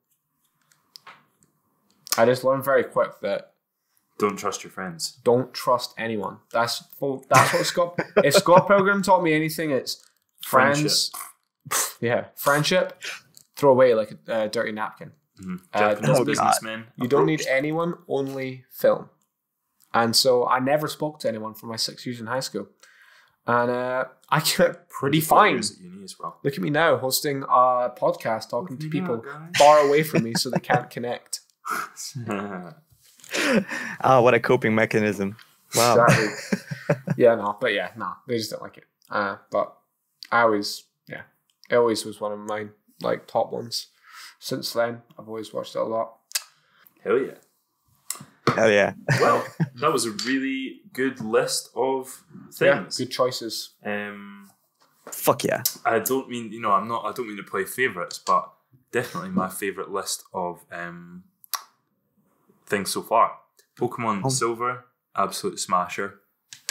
S1: I just learned very quick that
S2: Don't trust your friends.
S1: don't trust anyone. That's full, that's what Scott. if Scott Pilgrim taught me anything, it's friends. Yeah, friendship. Throw away like a uh, dirty napkin.
S2: Mhm.
S1: Uh,
S2: Japanese
S1: no,
S3: God.
S2: businessmen.
S1: You don't need anyone, only film. And so I never spoke to anyone for my six years in high school. And uh, I get pretty fine.
S2: at uni as well.
S1: Look at me now hosting a podcast, talking to
S2: Look
S1: people
S2: now,
S1: far away from me so they can't connect.
S3: oh, what a coping mechanism. Wow.
S1: Exactly. yeah, no, but yeah, no, they just don't like it. Uh, but I always, yeah, it always was one of mine, like top ones. Since then, I've always watched it a lot.
S2: Hell yeah.
S3: Hell yeah.
S2: Well, that was a really good list of
S1: Yeah,
S2: things.
S1: good choices.
S2: Um,
S3: Fuck yeah.
S2: I don't mean you know I'm not I don't mean to play favorites, but definitely my favorite list of um, things so far. Pokemon
S3: Oh.
S2: Silver, absolute smasher.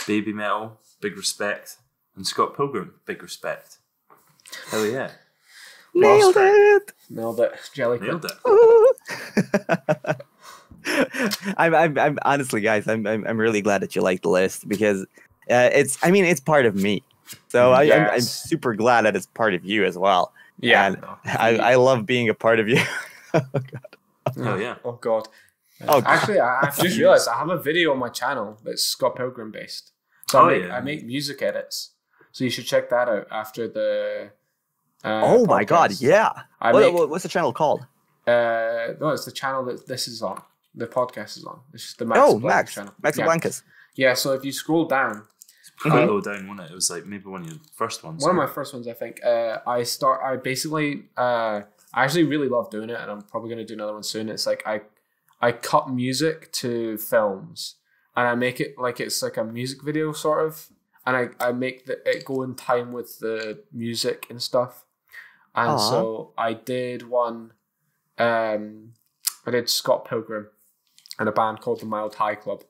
S2: Baby Metal, big respect, and Scott Pilgrim, big respect. Hell yeah,
S3: Nailed it.
S1: Nailed it. Jelly
S2: nailed it.
S3: Ooh. I'm, I'm, I'm honestly, guys, I'm, I'm, I'm really glad that you like the list because uh, it's, I mean, it's part of me. So I, I'm, I'm super glad that it's part of you as well.
S1: Yeah.
S3: And
S1: no.
S3: I, I love being a part of you.
S2: Hell yeah.
S1: Oh god.
S3: Oh,
S1: Actually, I, I've just realized I have a video on my channel that's Scott Pilgrim based. So
S2: Oh,
S1: I make
S2: yeah.
S1: I make music edits. So you should check that out after the. Uh,
S3: oh my God. Yeah.
S1: I
S3: What-
S1: make,
S3: what's the channel called?
S1: uh, no, it's the channel that this is on. The podcast is on. It's just the Max
S3: oh,
S1: Black
S3: Max.
S1: channel.
S3: Max
S1: yeah.
S3: Blancas.
S1: Yeah. So if you scroll down,
S2: Pretty
S3: Mhm.
S2: low down, wasn't it? It was like maybe one of your first ones.
S1: one of my first ones, I think. Uh, I start. I basically. Uh, I actually really love doing it, and I'm probably gonna do another one soon. It's like I, I cut music to films, and I make it like it's like a music video sort of, and I I make the, it go in time with the music and stuff, and
S3: Aw.
S1: so I did one. Um, I did Scott Pilgrim, and a band called the Mild High Club,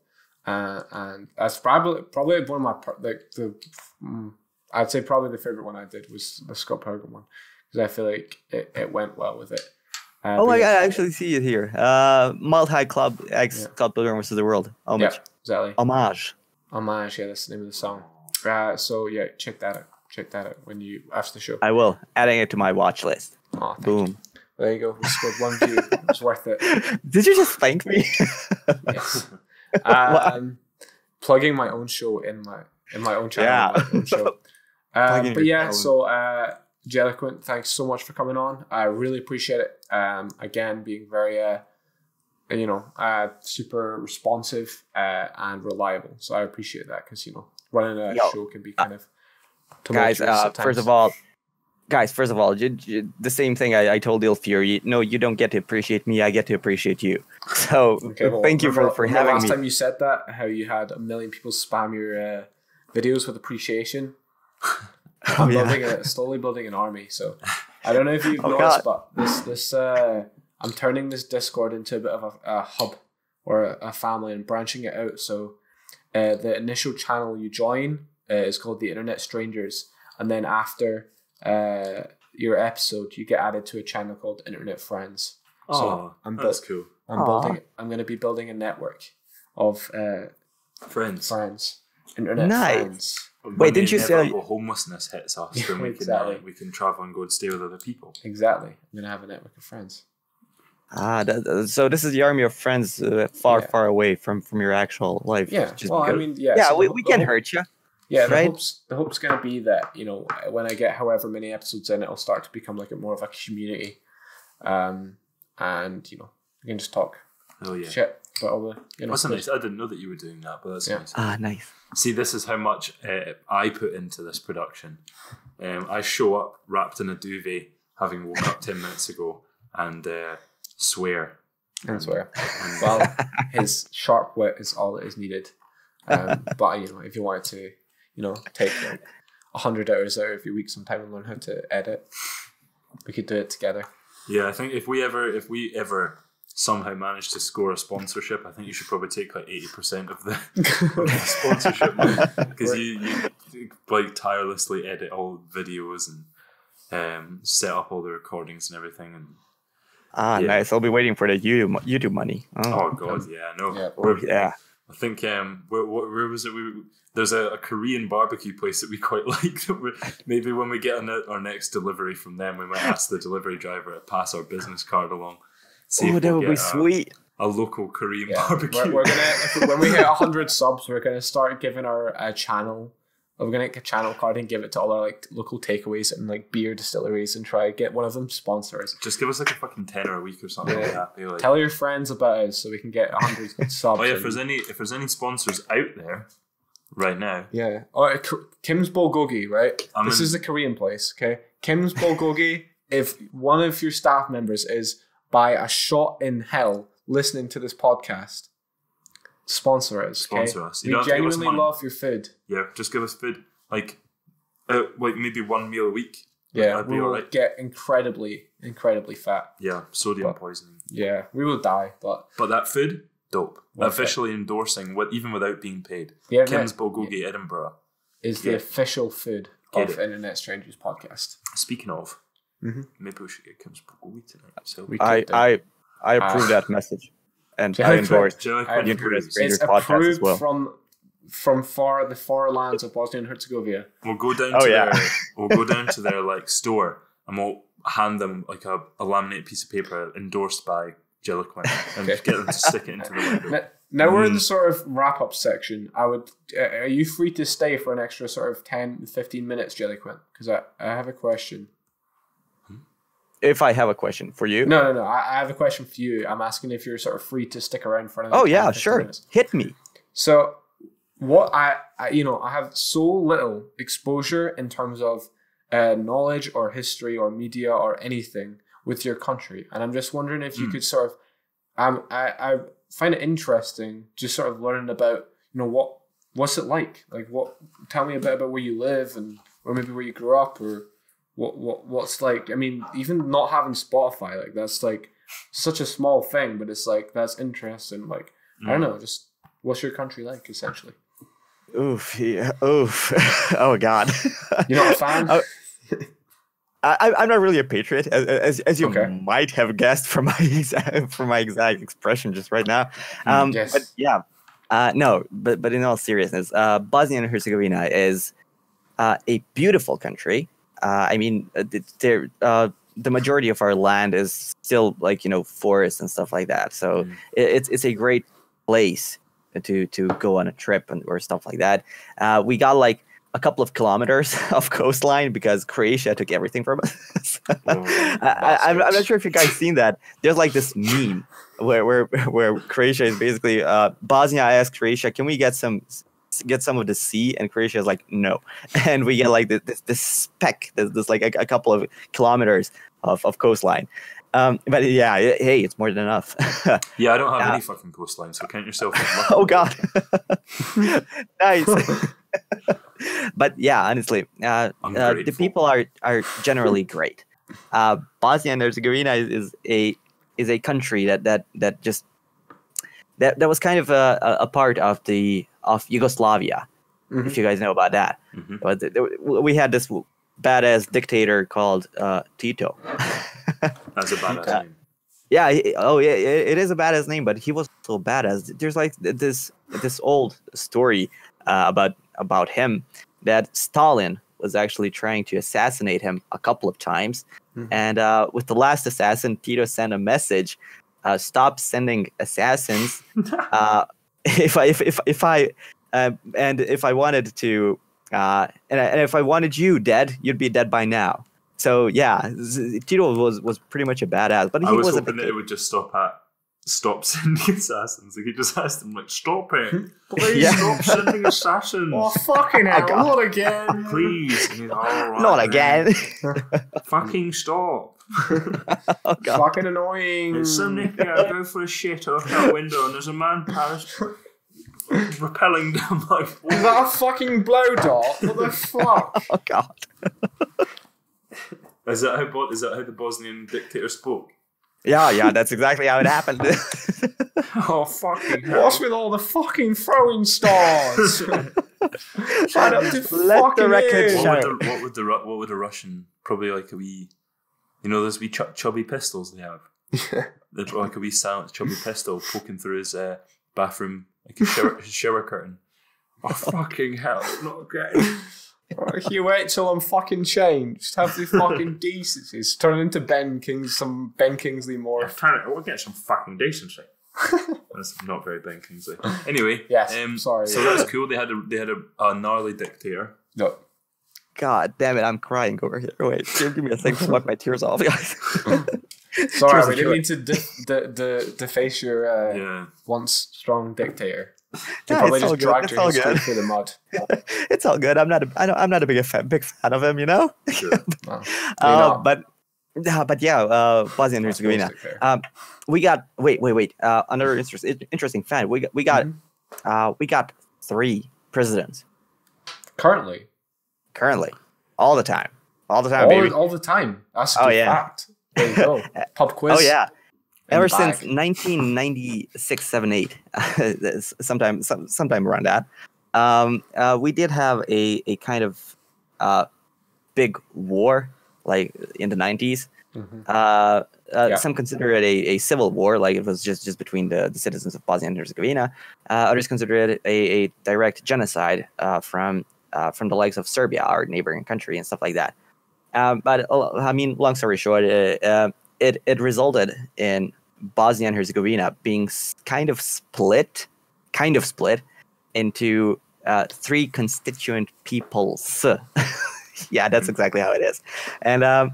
S1: uh, and that's probably probably one of my like the. Mm, I'd say probably the favorite one I did was the Scott Pilgrim one because I feel like it, it went well with it. Uh,
S3: Oh my God, I actually see it here. Uh, Mild High Club X
S1: Yeah.
S3: Scott Pilgrim versus the World.
S1: yeah,
S3: Homage.
S1: exactly.
S3: Homage.
S1: Homage, yeah, that's the name of the song. Uh, so yeah, check that out. Check that out when you after the show.
S3: I will. Adding it to my watch list.
S1: Oh, thank you.
S3: Boom.
S1: There you go. We scored one view. It's worth it.
S3: Did you just thank me?
S1: Yes. Um, plugging my own show in my in my own channel.
S3: Yeah.
S1: Own show. Um, but yeah,
S3: own.
S1: so uh, Jellyquent, thanks so much for coming on. I really appreciate it. Um, again, being very, uh, you know, uh, super responsive uh, and reliable. So I appreciate that because you know, running a
S3: Yo,
S1: show can be kind of
S3: guys, uh, first of all, guys, first of all, you, you- the same thing I, I told Il Fury. No, you don't get to appreciate me. I get to appreciate you. So
S1: Okay, well,
S3: thank you for, for having
S1: last
S3: me.
S1: time you said that, how you had a million people spam your uh, videos with appreciation.
S3: Oh,
S1: I'm
S3: yeah.
S1: building a slowly building an army. So I don't know if you've
S3: Oh,
S1: noticed, but this this uh, I'm turning this Discord into a bit of a, a hub or a, a family and branching it out. So uh, the initial channel you join uh, is called the Internet Strangers, and then after uh, your episode, you get added to a channel called Internet Friends.
S2: Oh,
S1: So I'm
S2: that's
S1: bu-
S2: cool.
S1: I'm
S3: Aw.
S1: building. I'm going to be building a network of uh,
S2: Friends.
S1: friends, internet
S3: Nice.
S1: friends.
S2: When
S3: Wait, didn't you say-
S2: inevitable homelessness hits us,
S1: Yeah,
S2: then we can uh, we can travel and go and stay with other people.
S1: Exactly. I'm going to have a network of friends.
S3: Ah, that, so this is the army of friends uh, far,
S1: Yeah.
S3: far away from from your actual life.
S1: Yeah.
S3: just
S1: well, I mean, yeah.
S3: yeah,
S1: so
S3: we, we can
S1: hope-
S3: hurt you.
S1: Yeah, the
S3: right?
S1: hope's the hope's going to be that you know when I get however many episodes in, it'll start to become like a more of a community, um, and you know we can just talk
S2: Oh yeah.
S1: shit about all the you know.
S2: That's nice. I didn't know that you were doing that, but that's
S1: Yeah.
S2: nice.
S3: Ah, nice.
S2: See, this is how much uh, I put into this production. Um, I show up wrapped in a duvet, having woke up ten minutes ago, and uh, swear.
S1: I swear.
S2: And-
S1: Well, his sharp wit is all that is needed. Um, but you know, if you wanted to, you know, take like hundred hours out of your week sometime and learn how to edit, we could do it together.
S2: yeah, I think if we ever, if we ever somehow manage to score a sponsorship, I think you should probably take like eighty percent of the, of the sponsorship because you, you like tirelessly edit all videos and um, set up all the recordings and everything. And
S3: Ah,
S2: Yeah.
S3: nice. I'll be waiting for the YouTube YouTube money.
S2: oh
S3: Oh,
S2: god, yeah, no,
S1: Yeah.
S3: yeah.
S2: I think um, where, where, where was it? We, there's a, a Korean barbecue place that we quite like. Maybe when we get on our next delivery from them, we might ask the delivery driver to pass our business card along. See
S3: Oh, that
S2: we'll
S3: would be
S2: get a-
S3: sweet.
S2: A, local Korean
S1: Yeah,
S2: barbecue.
S1: we're, we're gonna when we hit hundred subs, we're gonna start giving our uh, channel We're gonna get a channel card and give it to all our like local takeaways and like beer distilleries and try to get one of them sponsors.
S2: Just give us like a fucking tenner a week or something like that. Be like,
S1: Tell your friends about us so we can get a hundred subs.
S2: oh yeah, if there's any if there's any sponsors out there right now,
S1: Yeah. Oh, uh, K- Kim's Bulgogi, right?
S2: I'm
S1: this
S2: in-
S1: is the Korean place, okay? Kim's Bulgogi, if one of your staff members is by a shot in hell listening to this podcast, sponsor us, okay?
S2: Sponsor us. You
S1: We
S2: don't have us
S1: genuinely love your food.
S2: yeah, just give us food. Like, uh, like maybe one meal a week.
S1: Yeah,
S2: That'd
S1: we will
S2: alright.
S1: get incredibly, incredibly fat.
S2: Yeah, sodium
S1: But-
S2: poisoning.
S1: Yeah, we will die, but
S2: But that food, dope.
S1: Worth it.
S2: Officially endorsing, with, even without being paid.
S1: yeah,
S2: Kim's Bulgogi Edinburgh.
S1: is the official food
S2: Get
S1: of
S2: it.
S1: Internet Strangers podcast.
S2: Speaking of,
S1: Mhm.
S2: maybe we should get Kim's Bulgogi tonight. So,
S1: We
S3: I
S1: could
S3: I I approve
S1: Ah.
S3: that message, and
S1: Yeah,
S3: I
S1: I
S3: endorse.
S2: do you like
S1: I-
S2: when
S3: You
S2: you
S3: do this
S2: cruise?
S3: great.
S1: it's
S3: podcast as
S1: approved
S3: well.
S1: from from far the far lands of Bosnia and Herzegovina.
S2: We'll go down
S3: Oh,
S2: to
S3: yeah.
S2: their we'll go down to their like store and we'll hand them like a, a laminated piece of paper endorsed by Jellyquent and
S1: Okay.
S2: get them to stick it into the window.
S1: Now, now we're in the
S2: Mm.
S1: sort of wrap up section. I would. Uh, are you free to stay for an extra sort of 10, 15 minutes, Jellyquent? Because I, I have a question.
S3: If I have a question for you,
S1: No, no, no. I, I have a question for you. I'm asking if you're sort of free to stick around for another.
S3: oh yeah, sure,
S1: minutes.
S3: hit me.
S1: So, what I, I, you know, I have so little exposure in terms of uh, knowledge or history or media or anything with your country, and I'm just wondering if you
S2: Hmm.
S1: could sort of, um, I, I find it interesting just sort of learning about, you know, what what's it like? Like, what? Tell me a bit about where you live and or maybe where you grew up or what what what's like. I mean, even not having Spotify, like that's like such a small thing, but it's like that's interesting. Like I don't
S2: Mm.
S1: know, just what's your country like essentially?
S3: Oof, yeah, oof. oh God.
S1: You're not a fan?
S3: Oh, I, I'm not really a patriot, as, as, as you
S1: Okay.
S3: might have guessed from my exact, from my exact expression just right now. Um,
S1: yes.
S3: But yeah, uh, no, but but in all seriousness, uh, Bosnia and Herzegovina is uh, a beautiful country. Uh, I mean, uh, there uh, the majority of our land is still like you know forests and stuff like that. So
S2: Mm.
S3: it, it's it's a great place to to go on a trip and or stuff like that. Uh, we got like a couple of kilometers of coastline because Croatia took everything from us.
S2: Oh,
S3: I, I'm not sure if you guys seen that. There's like this meme where where where Croatia is basically uh, Bosnia asked Croatia, "Can we get some get some of the sea?" And Croatia is like, "No," and we get like this this, speck, this, this like a, a couple of kilometers of, of coastline. Um, but yeah, it- hey, it's more than enough.
S2: Yeah, I don't have
S3: Yeah.
S2: any fucking coastline, so count yourself.
S3: oh God, nice. but yeah, honestly, uh, uh, the people are are generally great. Uh, Bosnia and Herzegovina is, is a is a country that that that just that that was kind of a, a part of the of Yugoslavia,
S1: Mhm.
S3: if you guys know about that.
S2: Mhm.
S3: But th- there- we had this badass dictator called uh, Tito.
S2: That's a badass
S1: Okay.
S2: name.
S3: Yeah. he- oh, yeah. It, it is a badass name, but he was so badass. There's like this this old story uh, about about him that Stalin was actually trying to assassinate him a couple of times,
S1: Mhm.
S3: and uh, with the last assassin, Tito sent a message: uh, "Stop sending assassins. if I if if, if I uh, and if I wanted to." Uh, and, I- and if I wanted you dead, you'd be dead by now. So yeah, Tito was was pretty much a badass, but he
S2: I was
S3: was a
S2: hoping that it would just stop at stop sending assassins. Like he just asked them, like, stop it, please
S3: Yeah.
S2: stop sending assassins,
S1: Oh fucking hell!
S3: God.
S1: not again!
S2: please. And he's, "All right,
S3: Not again.
S2: Fucking stop.
S3: Oh god.
S1: Fucking annoying.
S2: It's some nippy. I go for a shit out that window, and there's a man pass rappelling down my
S1: Is that a fucking blow dot? What the fuck?
S3: Oh god.
S2: Is that how Bo- is that how the Bosnian dictator spoke?
S3: Yeah, yeah, that's exactly how it happened.
S2: Oh fucking hell!
S1: What's with all the fucking throwing stars? Shut up to
S3: Let the record show.
S2: What would, the, what would the what would a Russian probably like a wee, you know, those wee ch- chubby pistols they have. They'd like a wee silent chubby pistol poking through his uh, bathroom like a shower, his shower curtain. Oh fucking hell! Not again.
S1: Right, You wait till I'm fucking changed. Have the fucking decencies. Turn into Ben Kings, some Ben Kingsley
S2: I'm trying to. I want to get some fucking decency. That's not very Ben Kingsley. Anyway,
S1: Yes,
S2: Um,
S1: sorry.
S2: So that's cool. They had a they had a, a gnarly dictator.
S1: No.
S3: God damn it, I'm crying over here. Wait, give, give me a second to wipe my tears off, guys.
S1: Sorry,
S3: Tears
S1: we didn't mean to de- de- de- deface your uh,
S2: Yeah. once
S1: once strong dictator. You
S3: Yeah,
S1: probably
S3: it's all
S1: just
S3: good,
S1: dragged
S3: it's
S1: your
S3: all good.
S1: through the mud.
S3: it's all good. I'm not. A, I don't, I'm not a big fan, big fan of him, you know.
S2: Sure.
S1: Well,
S3: Uh, but, uh, but yeah, uh, Bosnia and Herzegovina. Um, we got wait, wait, wait. Uh, another interest, interesting fact. We got, we got,
S1: Mm-hmm.
S3: uh, we got three presidents
S1: Currently,
S3: currently, all the time, all the time,
S1: all,
S3: baby.
S1: all the time. That's
S3: Oh, yeah.
S1: fact. There you go. Pub quiz.
S3: Oh yeah. Ever since
S1: bag.
S3: 1996, 7, 8, sometime, some, sometime around that, um, uh, we did have a, a kind of uh, big war, like in the 90s.
S1: Mhm.
S3: Uh, uh,
S1: Yeah.
S3: Some consider it a, a civil war, like it was just, just between the, the citizens of Bosnia and Herzegovina. Uh, others consider it a, a direct genocide uh, from uh, from the likes of Serbia, our neighboring country, and stuff like that. Um, but uh, I mean, long story short, uh, uh, it it resulted in Bosnia and Herzegovina being kind of split, kind of split into uh, three constituent peoples. yeah, that's exactly how it is. And um,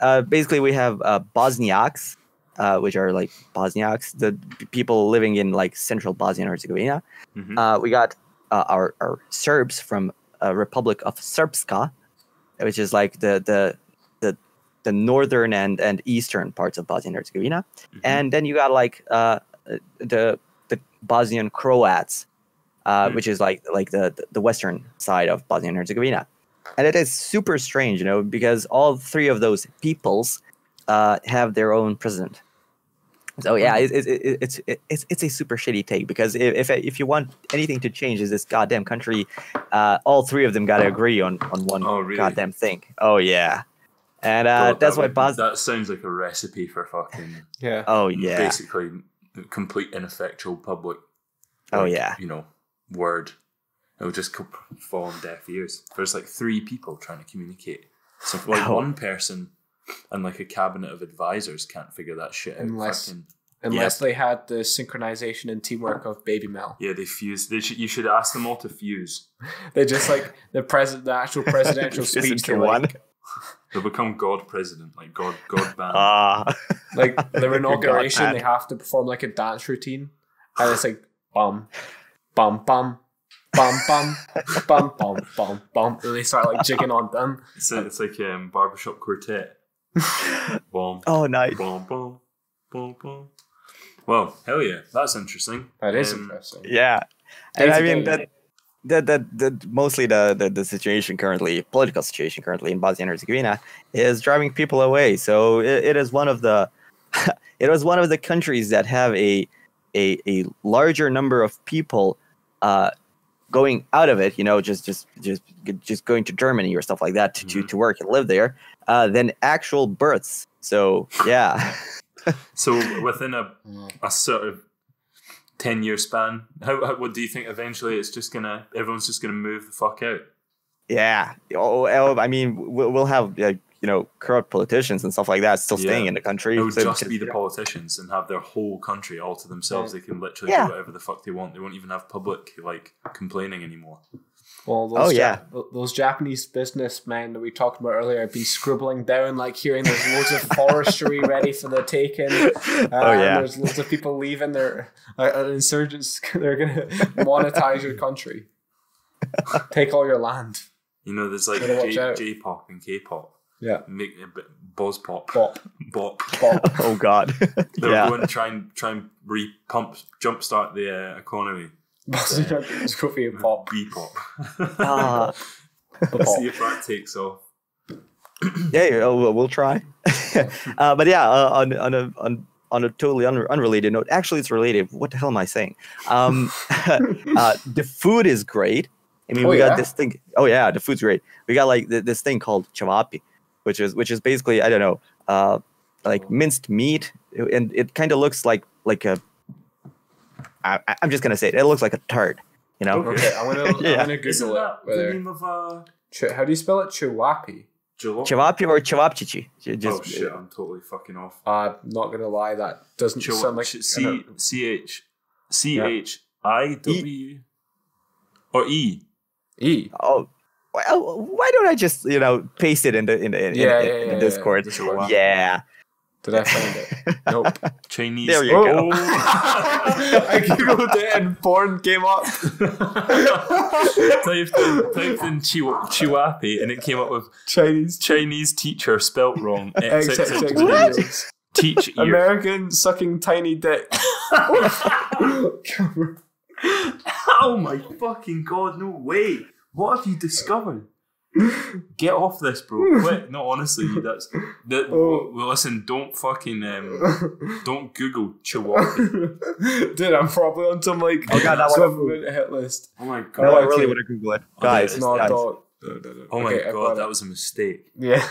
S3: uh, basically, we have uh, Bosniaks, uh, which are like Bosniaks, the people living in like central Bosnia and Herzegovina.
S2: Mhm.
S3: Uh, we got uh, our, our Serbs from uh, Republic of Srpska, which is like the the the, the northern and, and eastern parts of Bosnia and Herzegovina.
S2: Mhm.
S3: And then you got like uh, the the Bosnian Croats, uh,
S2: Hmm.
S3: which is like like the the western side of Bosnia and Herzegovina. And it is super strange, you know, because all three of those peoples uh, have their own president. So yeah, it, it, it, it's it, it's it's a super shitty take because if if, if you want anything to change is this goddamn country, uh, all three of them got to agree on on one
S2: Oh, really?
S3: goddamn thing. Oh yeah, and uh,
S2: God,
S3: that's
S2: that
S3: why
S2: would-
S3: Bos.
S2: That sounds like a recipe for fucking
S1: Yeah.
S3: Oh yeah,
S2: basically complete ineffectual public.
S3: Oh, yeah.
S2: You know, word. It would just fall on deaf ears. There's like three people trying to communicate. So if, like
S3: Oh.
S2: one person and like a cabinet of advisors can't figure that shit out.
S1: Unless,
S2: Fucking,
S1: unless yeah. they had the synchronization and teamwork of Baby Metal.
S2: Yeah, they fuse. They sh- you should ask them all to fuse.
S1: They're just like the president, the actual presidential speech to
S3: one.
S1: Like,
S2: They become God president, like God God band.
S3: Ah,
S1: like their inauguration, they have to perform like a dance routine, and it's like bum, bum, bum. Bum bum bum bum bum bum, and they start like jigging on them.
S2: It's, a, it's like um, barbershop quartet. Boom.
S3: oh nice.
S2: Boom, boom, boom, boom. Well, hell yeah, that's interesting.
S1: That is
S2: Um,
S1: interesting.
S3: Yeah, and I mean that. That, that, that mostly the, the, the situation currently, political situation currently in Bosnia and Herzegovina, is driving people away. So it, it is one of the, it was one of the countries that have a, a, a larger number of people, uh, going out of it. You know, just just just just going to Germany or stuff like that to, to,
S2: Mhm.
S3: to work and live there, uh, than actual births. So yeah,
S2: So within a, a sort of ten year span, how, how what do you think? Eventually, it's just gonna everyone's just gonna move the fuck out.
S3: Yeah. Oh, oh, I mean, we'll, we'll have like you know corrupt politicians and stuff like that still staying in the country.
S2: It would
S3: So-
S2: just be the politicians and have their whole country all to themselves. They can literally
S3: Yeah.
S2: do whatever the fuck they want. They won't even have public like complaining anymore.
S1: Well, those
S3: Oh,
S1: Ja-
S3: yeah.
S1: th- those Japanese businessmen that we talked about earlier have been scribbling down, like hearing there's loads of forestry ready for the taking. Uh,
S3: Oh, yeah.
S1: There's loads of people leaving. They're uh, uh, insurgents. They're gonna monetize your country, take all your land.
S2: You know, there's like J- J-pop and K-pop.
S1: Yeah,
S2: Make a bit buzz pop,
S1: bop,
S2: bop.
S1: bop.
S3: oh God.
S2: They're
S3: yeah.
S2: going to try and try and re-pump, jumpstart the uh, economy.
S1: It's coffee and pop.
S2: B-pop.
S3: Ah.
S1: The
S2: See if that takes off.
S3: yeah, yeah, we'll, we'll try. uh, but yeah, uh, on on a on on a totally un- unrelated note, actually, it's related. What the hell am I saying? Um, uh, the food is great. I mean,
S1: Oh,
S3: we
S1: yeah?
S3: got this thing. Oh yeah, the food's great. We got like th- this thing called chavapi, which is which is basically I don't know, uh, like minced meat, and it kind of looks like like a. I, I- I'm just gonna say it. It looks like a tart. You know.
S2: Okay.
S1: Okay, I'm gonna
S3: Yeah.
S1: I'm gonna Google it.
S2: that the
S1: Whether
S2: name of uh,
S1: Ch- how do you spell it? Chiwapi.
S2: Jalop?
S3: Or chavapchichi. Ju-
S2: oh
S3: Just,
S2: shit, I'm totally fucking off.
S1: I'm uh, not gonna lie, that doesn't
S2: Chil-
S1: sound like
S2: C C H C H I W or E.
S1: E.
S3: Oh, well, why don't I just you know paste it in the in the in,
S1: Yeah,
S3: in,
S1: yeah,
S3: in
S1: yeah,
S3: the Discord?
S2: yeah. Sure.
S3: Yeah.
S1: Did I find it? nope.
S2: Chinese.
S3: There you
S1: Oh.
S3: go.
S1: I googled it and porn came up.
S2: typed in, typed in Chiwa- Chiwapi and it came up with
S1: Chinese
S2: Chinese teacher spelt wrong.
S1: Videos.
S2: Teach ear.
S1: American sucking tiny dick.
S2: Oh my fucking god, no way. What have you discovered? Get off this, bro. Quick. No, honestly, that's that.
S1: Oh.
S2: Well, listen, don't fucking um, don't Google Chihuahua.
S1: Dude, I'm probably on some like
S3: Oh god, that
S1: some
S3: one.
S1: hit list.
S2: Oh my God.
S3: No,
S2: god.
S3: I
S1: okay.
S3: really want to Google it,
S2: Oh,
S3: guys.
S2: there
S1: No,
S3: guys.
S1: don't. No, no, no.
S2: Oh my
S1: Okay, I've got
S2: god,
S1: it.
S2: that was a mistake.
S1: Yeah.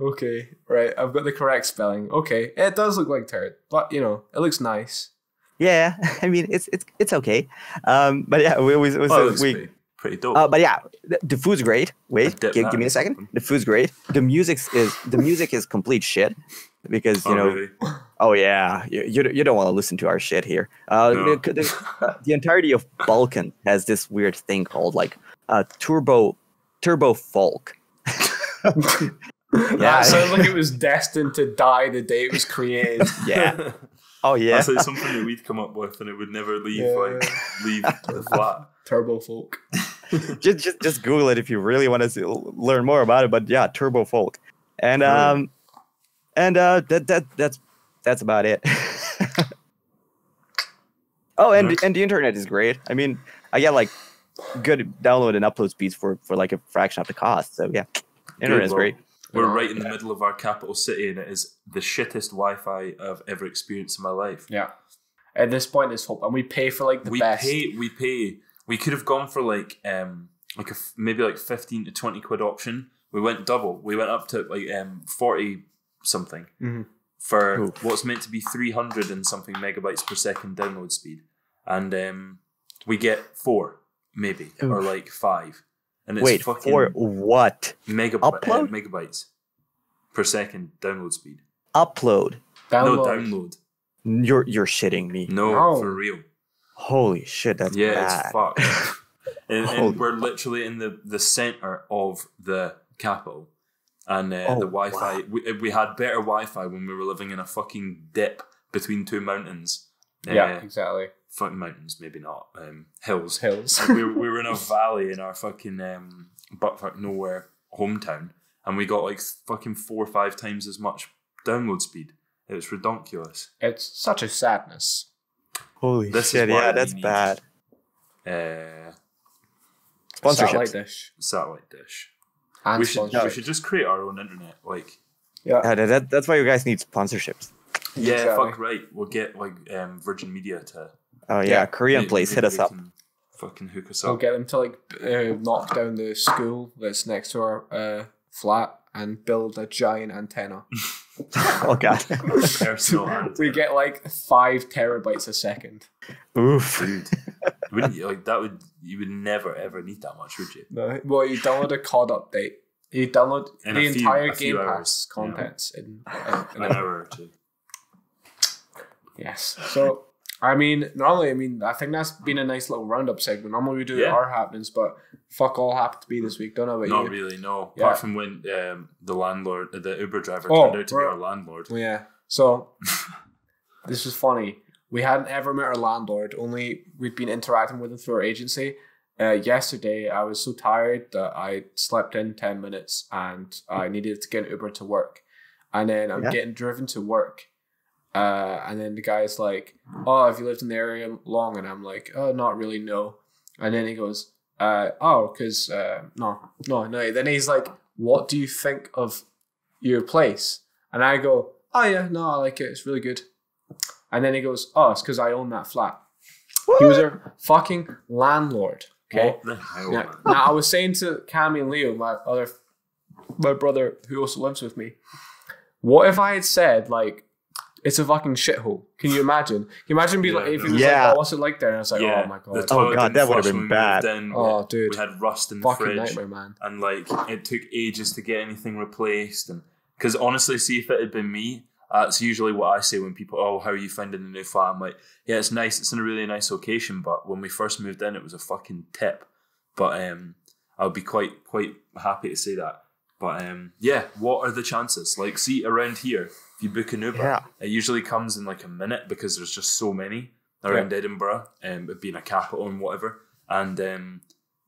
S1: okay, right. I've got the correct spelling. Okay, it does look like turd, but you know, it looks nice.
S3: Yeah, I mean it's it's it's okay. Um, but yeah, we we, we,
S2: Oh, it looks
S3: we
S2: pretty, pretty dope.
S3: uh, but yeah, the, the food's great. Wait,
S2: dip
S3: give, give me a second. The food's great. The music is the music is complete shit because you
S2: oh,
S3: know.
S2: really?
S3: Oh yeah, you you, don't- you don't want to listen to our shit here. Uh,
S2: No.
S3: the, the, the entirety of Balkan has this weird thing called like uh, turbo turbo folk.
S1: Yeah,
S3: Yeah.
S1: it sounds like it was destined to die the day it was created.
S3: Yeah. Oh yeah.
S2: That's like something that we'd come up with and it would never leave
S1: Yeah.
S2: like leave the flat.
S1: Turbo folk.
S3: just just just Google it if you really want to learn more about it. But yeah, turbo folk, and um, and uh, that that that's that's about it. oh, and
S2: Nice.
S3: and the internet is great. I mean, I get like good download and upload speeds for for like a fraction of the cost. So yeah, internet is great.
S2: We're right in the middle of our capital city and it is the shittest Wi-Fi I've ever experienced in my life.
S1: Yeah. At this point, it's hope, and we pay for like the
S2: we
S1: best.
S2: pay we pay we could have gone for like um like a f- maybe like 15 to 20 quid option we went double we went up to like um 40 something
S1: Mhm.
S2: for
S3: Oof.
S2: what's meant to be 300 and something megabytes per second download speed and um we get four maybe or like five and it's
S3: Wait,
S2: fucking
S3: for what?
S2: megab- uh, megabytes per second download speed
S3: Upload?
S1: Download.
S2: no download
S3: You're you're shitting me.
S2: no,
S1: No.
S2: for real
S3: Holy shit, that's
S2: yeah,
S3: bad.
S2: it's fucked. and, and we're literally in the, the center of the capital. And uh,
S3: Oh,
S2: the Wi Fi,
S3: wow.
S2: we, we had better Wi Fi when we were living in a fucking dip between two mountains.
S1: Yeah,
S2: Uh,
S1: exactly.
S2: fucking mountains, maybe not. Um, hills.
S1: Hills.
S2: we, were, we were in a valley in our fucking um, buttfuck nowhere hometown. And we got like fucking four or five times as much download speed. It was ridiculous.
S1: it's such a sadness.
S3: Holy
S2: This is
S3: shit, yeah, that's
S2: need-
S3: bad.
S2: Uh,
S3: Sponsorships.
S1: Satellite dish.
S2: satellite dish.
S1: And
S2: we should, we should just create our own internet. Like,
S1: Yeah.
S3: Yeah, that, that- that's why you guys need sponsorships.
S2: Yeah,
S1: Exactly.
S2: fuck right. We'll get like um, Virgin Media to
S3: Oh yeah,
S1: Yeah,
S3: Korean
S2: maybe-
S3: place, hit us up.
S2: Fucking hook us up.
S1: We'll get them to like uh, knock down the school that's next to our uh, flat and build a giant antenna.
S3: Oh god.
S2: Personal
S1: we get like five terabytes a second.
S3: Oof.
S2: dude. Wouldn't you like that? Would you would never ever need that much, would you?
S1: No, well, you download a COD update. You download
S2: In
S1: the
S2: few-
S1: entire
S2: few
S1: Game
S2: hours,
S1: Pass
S2: yeah.
S1: contents in, uh, in
S2: An hour or two.
S1: Yes. So I mean, normally, I mean, I think that's been a nice little roundup segment. Normally we do
S2: Yeah.
S1: our happenings, but fuck all happened to be this week. Don't know about
S2: Not
S1: you.
S2: really, no.
S1: Yeah.
S2: Apart from when um, the landlord, the Uber driver,
S1: Oh,
S2: turned out to be our landlord.
S1: Yeah. So this was funny. We hadn't ever met our landlord. Only we'd been interacting with him through our agency. Uh, yesterday, I was so tired that I slept in ten minutes, and I needed to get an Uber to work. And then I'm
S3: Yeah.
S1: getting driven to work. Uh, and then the guy's like, "Oh, have you lived in the area long?" And I'm like, "Oh, not really, no." And then he goes, uh, "Oh, because uh, no, no, no." Then he's like, "What do you think of your place?" And I go, "Oh yeah, no, I like it. It's really good." And then he goes, "Oh, it's because I own that flat." He was our fucking landlord. Okay.
S2: What the hell?
S1: Yeah. Now I was saying to Cammy and Leo, my other, my brother who also lives with me, what if I had said like, it's a fucking shithole? Can you imagine? Can you imagine being
S2: Yeah,
S1: like, if he
S2: no.
S1: was
S3: Yeah.
S1: like, oh, what's it like there? And I was like,
S2: yeah,
S1: oh my god,
S2: Oh
S3: God, that would've
S2: flush
S3: been bad.
S2: moved in.
S1: Oh, dude.
S2: we had rust in the
S1: fucking
S2: fridge.
S1: nightmare, man.
S2: and like it took ages to get anything replaced and because honestly see if it had been me That's usually what I say when people, oh, how are you finding the new flat? I'm like, yeah, it's nice. It's in a really nice location, but when we first moved in, it was a fucking tip. But um, I would be quite quite happy to say that. But um, yeah, what are the chances? Like, see around here, if you book an Uber,
S3: Yeah.
S2: it usually comes in like a minute because there's just so many around Edinburgh, um, being a capital and whatever. And um,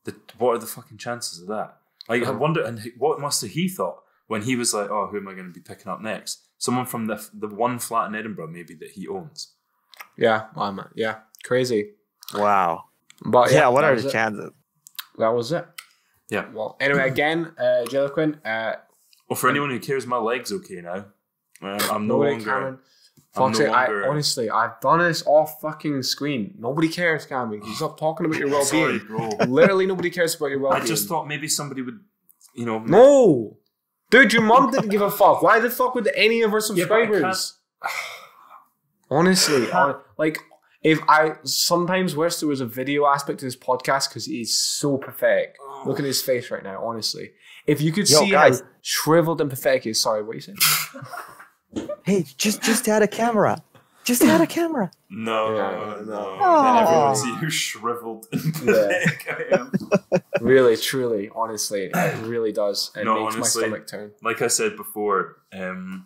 S2: the what are the fucking chances of that? Like, I
S1: Um,
S2: wonder, and what must have he thought when he was like, "Oh, who am I going to be picking up next?" Someone from the the one flat in Edinburgh, maybe that he owns.
S1: Yeah, I'm, yeah, crazy.
S3: Wow.
S1: But
S3: Yeah,
S1: yeah,
S3: what are the chances?
S1: That was it.
S2: Yeah.
S1: Well, anyway, again, uh, Jellyquent, uh,
S2: Well, for anyone who cares, my leg's okay now. Uh, I'm no
S1: nobody
S2: longer.
S1: Cameron.
S2: I'm
S1: Fuck's
S2: no
S1: sake, I, honestly, I've done this off fucking screen. Nobody cares, Cameron. You stop talking about your well being. Literally, nobody cares about your well being.
S2: I just thought maybe somebody would, you know.
S1: No! Dude, your mom didn't give a fuck. Why the fuck would any of her
S2: Yeah,
S1: subscribers? Honestly, hon- like, if I sometimes wish there was a video aspect to this podcast because he's so pathetic. Look at his face right now, honestly. If you could
S3: Yo,
S1: see
S3: guys.
S1: how shriveled and pathetic he is. Sorry, what you saying?
S3: Hey, just just add a camera. Just add a camera.
S2: No,
S1: Yeah,
S2: no.
S1: no.
S2: Then everyone see how shriveled and
S1: Yeah.
S2: pathetic I am.
S1: really, truly, honestly, it really does. It
S2: No,
S1: makes
S2: honestly.
S1: my stomach turn.
S2: Like I said before, um,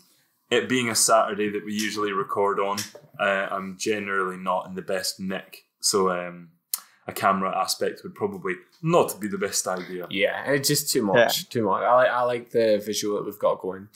S2: it being a Saturday that we usually record on, uh, I'm generally not in the best nick. So um, a camera aspect would probably not be the best idea.
S1: Yeah, it's just too much. Too much. I like I like the visual that we've got going.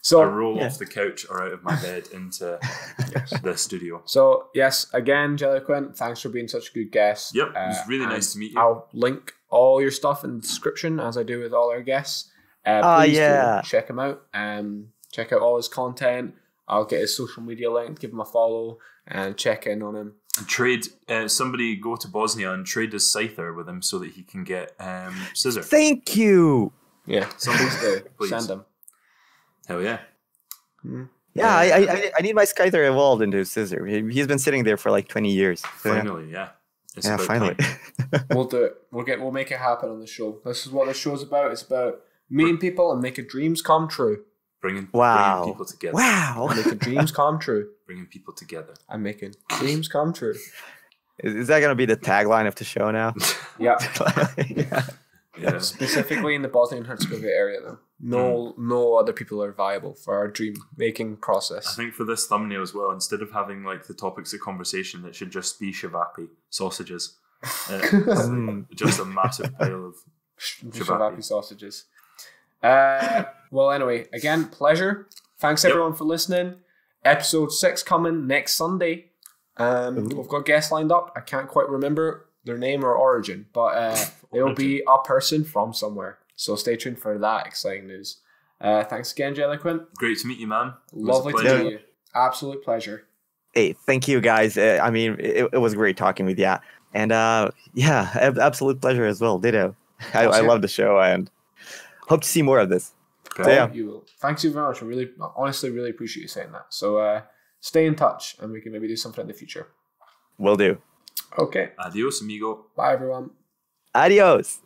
S1: So
S2: I roll
S3: Yeah.
S2: off the couch or out of my bed into the studio.
S1: So yes, again, Jellyquent, thanks for being such a good guest.
S2: Yep, it was
S1: Uh,
S2: really nice to meet you.
S1: I'll link all your stuff in the description as I do with all our guests. Uh,
S3: Ah,
S1: please do
S3: yeah.
S1: check him out. Um, check out all his content. I'll get his social media link, give him a follow, and check in on him.
S2: And trade uh, somebody go to Bosnia and trade his scyther with him so that he can get um, Scizor.
S3: Thank you.
S1: Yeah,
S2: So
S1: please do
S2: Please.
S1: send him.
S2: Hell hmm. yeah!
S3: Yeah, I, I I- I need my Scyther evolved into Scizor. He, he's been sitting there for like 20 years. So.
S2: Finally, yeah. It's
S3: Yeah, finally.
S1: We'll do it. We'll get. We'll make it happen on the show. This is what the show's about. It's about meeting people and making dreams come true.
S2: Bringing,
S3: Wow.
S2: bringing people together.
S3: wow.
S1: Making dreams come true.
S2: Bringing people together.
S1: I'm making dreams come true.
S3: Is, is that going to be the tagline of the show now?
S1: Yeah.
S3: yeah.
S2: Yeah.
S1: Specifically in the Bosnia and Herzegovina area, though. No, no other people are viable for our dream making process.
S2: I think for this thumbnail as well, instead of having like the topics of conversation, it should just be shivapi sausages. Uh,
S3: Mm.
S2: just a massive pile of.
S1: Shavapi sausages. Uh, well, anyway, again, pleasure. Thanks
S2: Yep.
S1: everyone for listening. Episode six coming next Sunday. Um, we've got guests lined up. I can't quite remember their name or origin, but uh, it'll be a person from somewhere. So stay tuned for that exciting news. Uh, thanks again, Jellyquent.
S2: Great to meet you, man. It was a
S1: Lovely to meet you. Absolute pleasure.
S3: Hey, thank you guys. Uh, I mean, it, it was great talking with you. And uh, yeah, ab- absolute pleasure as well. Ditto. I, I love the show and hope to see more of this.
S2: Okay.
S3: Yeah.
S1: You will. Thanks you very much. I really, honestly, really appreciate you saying that. So uh, stay in touch, and we can maybe do something in the future.
S3: Will do.
S1: Okay.
S2: Adios, amigo.
S1: Bye, everyone.
S3: Adios.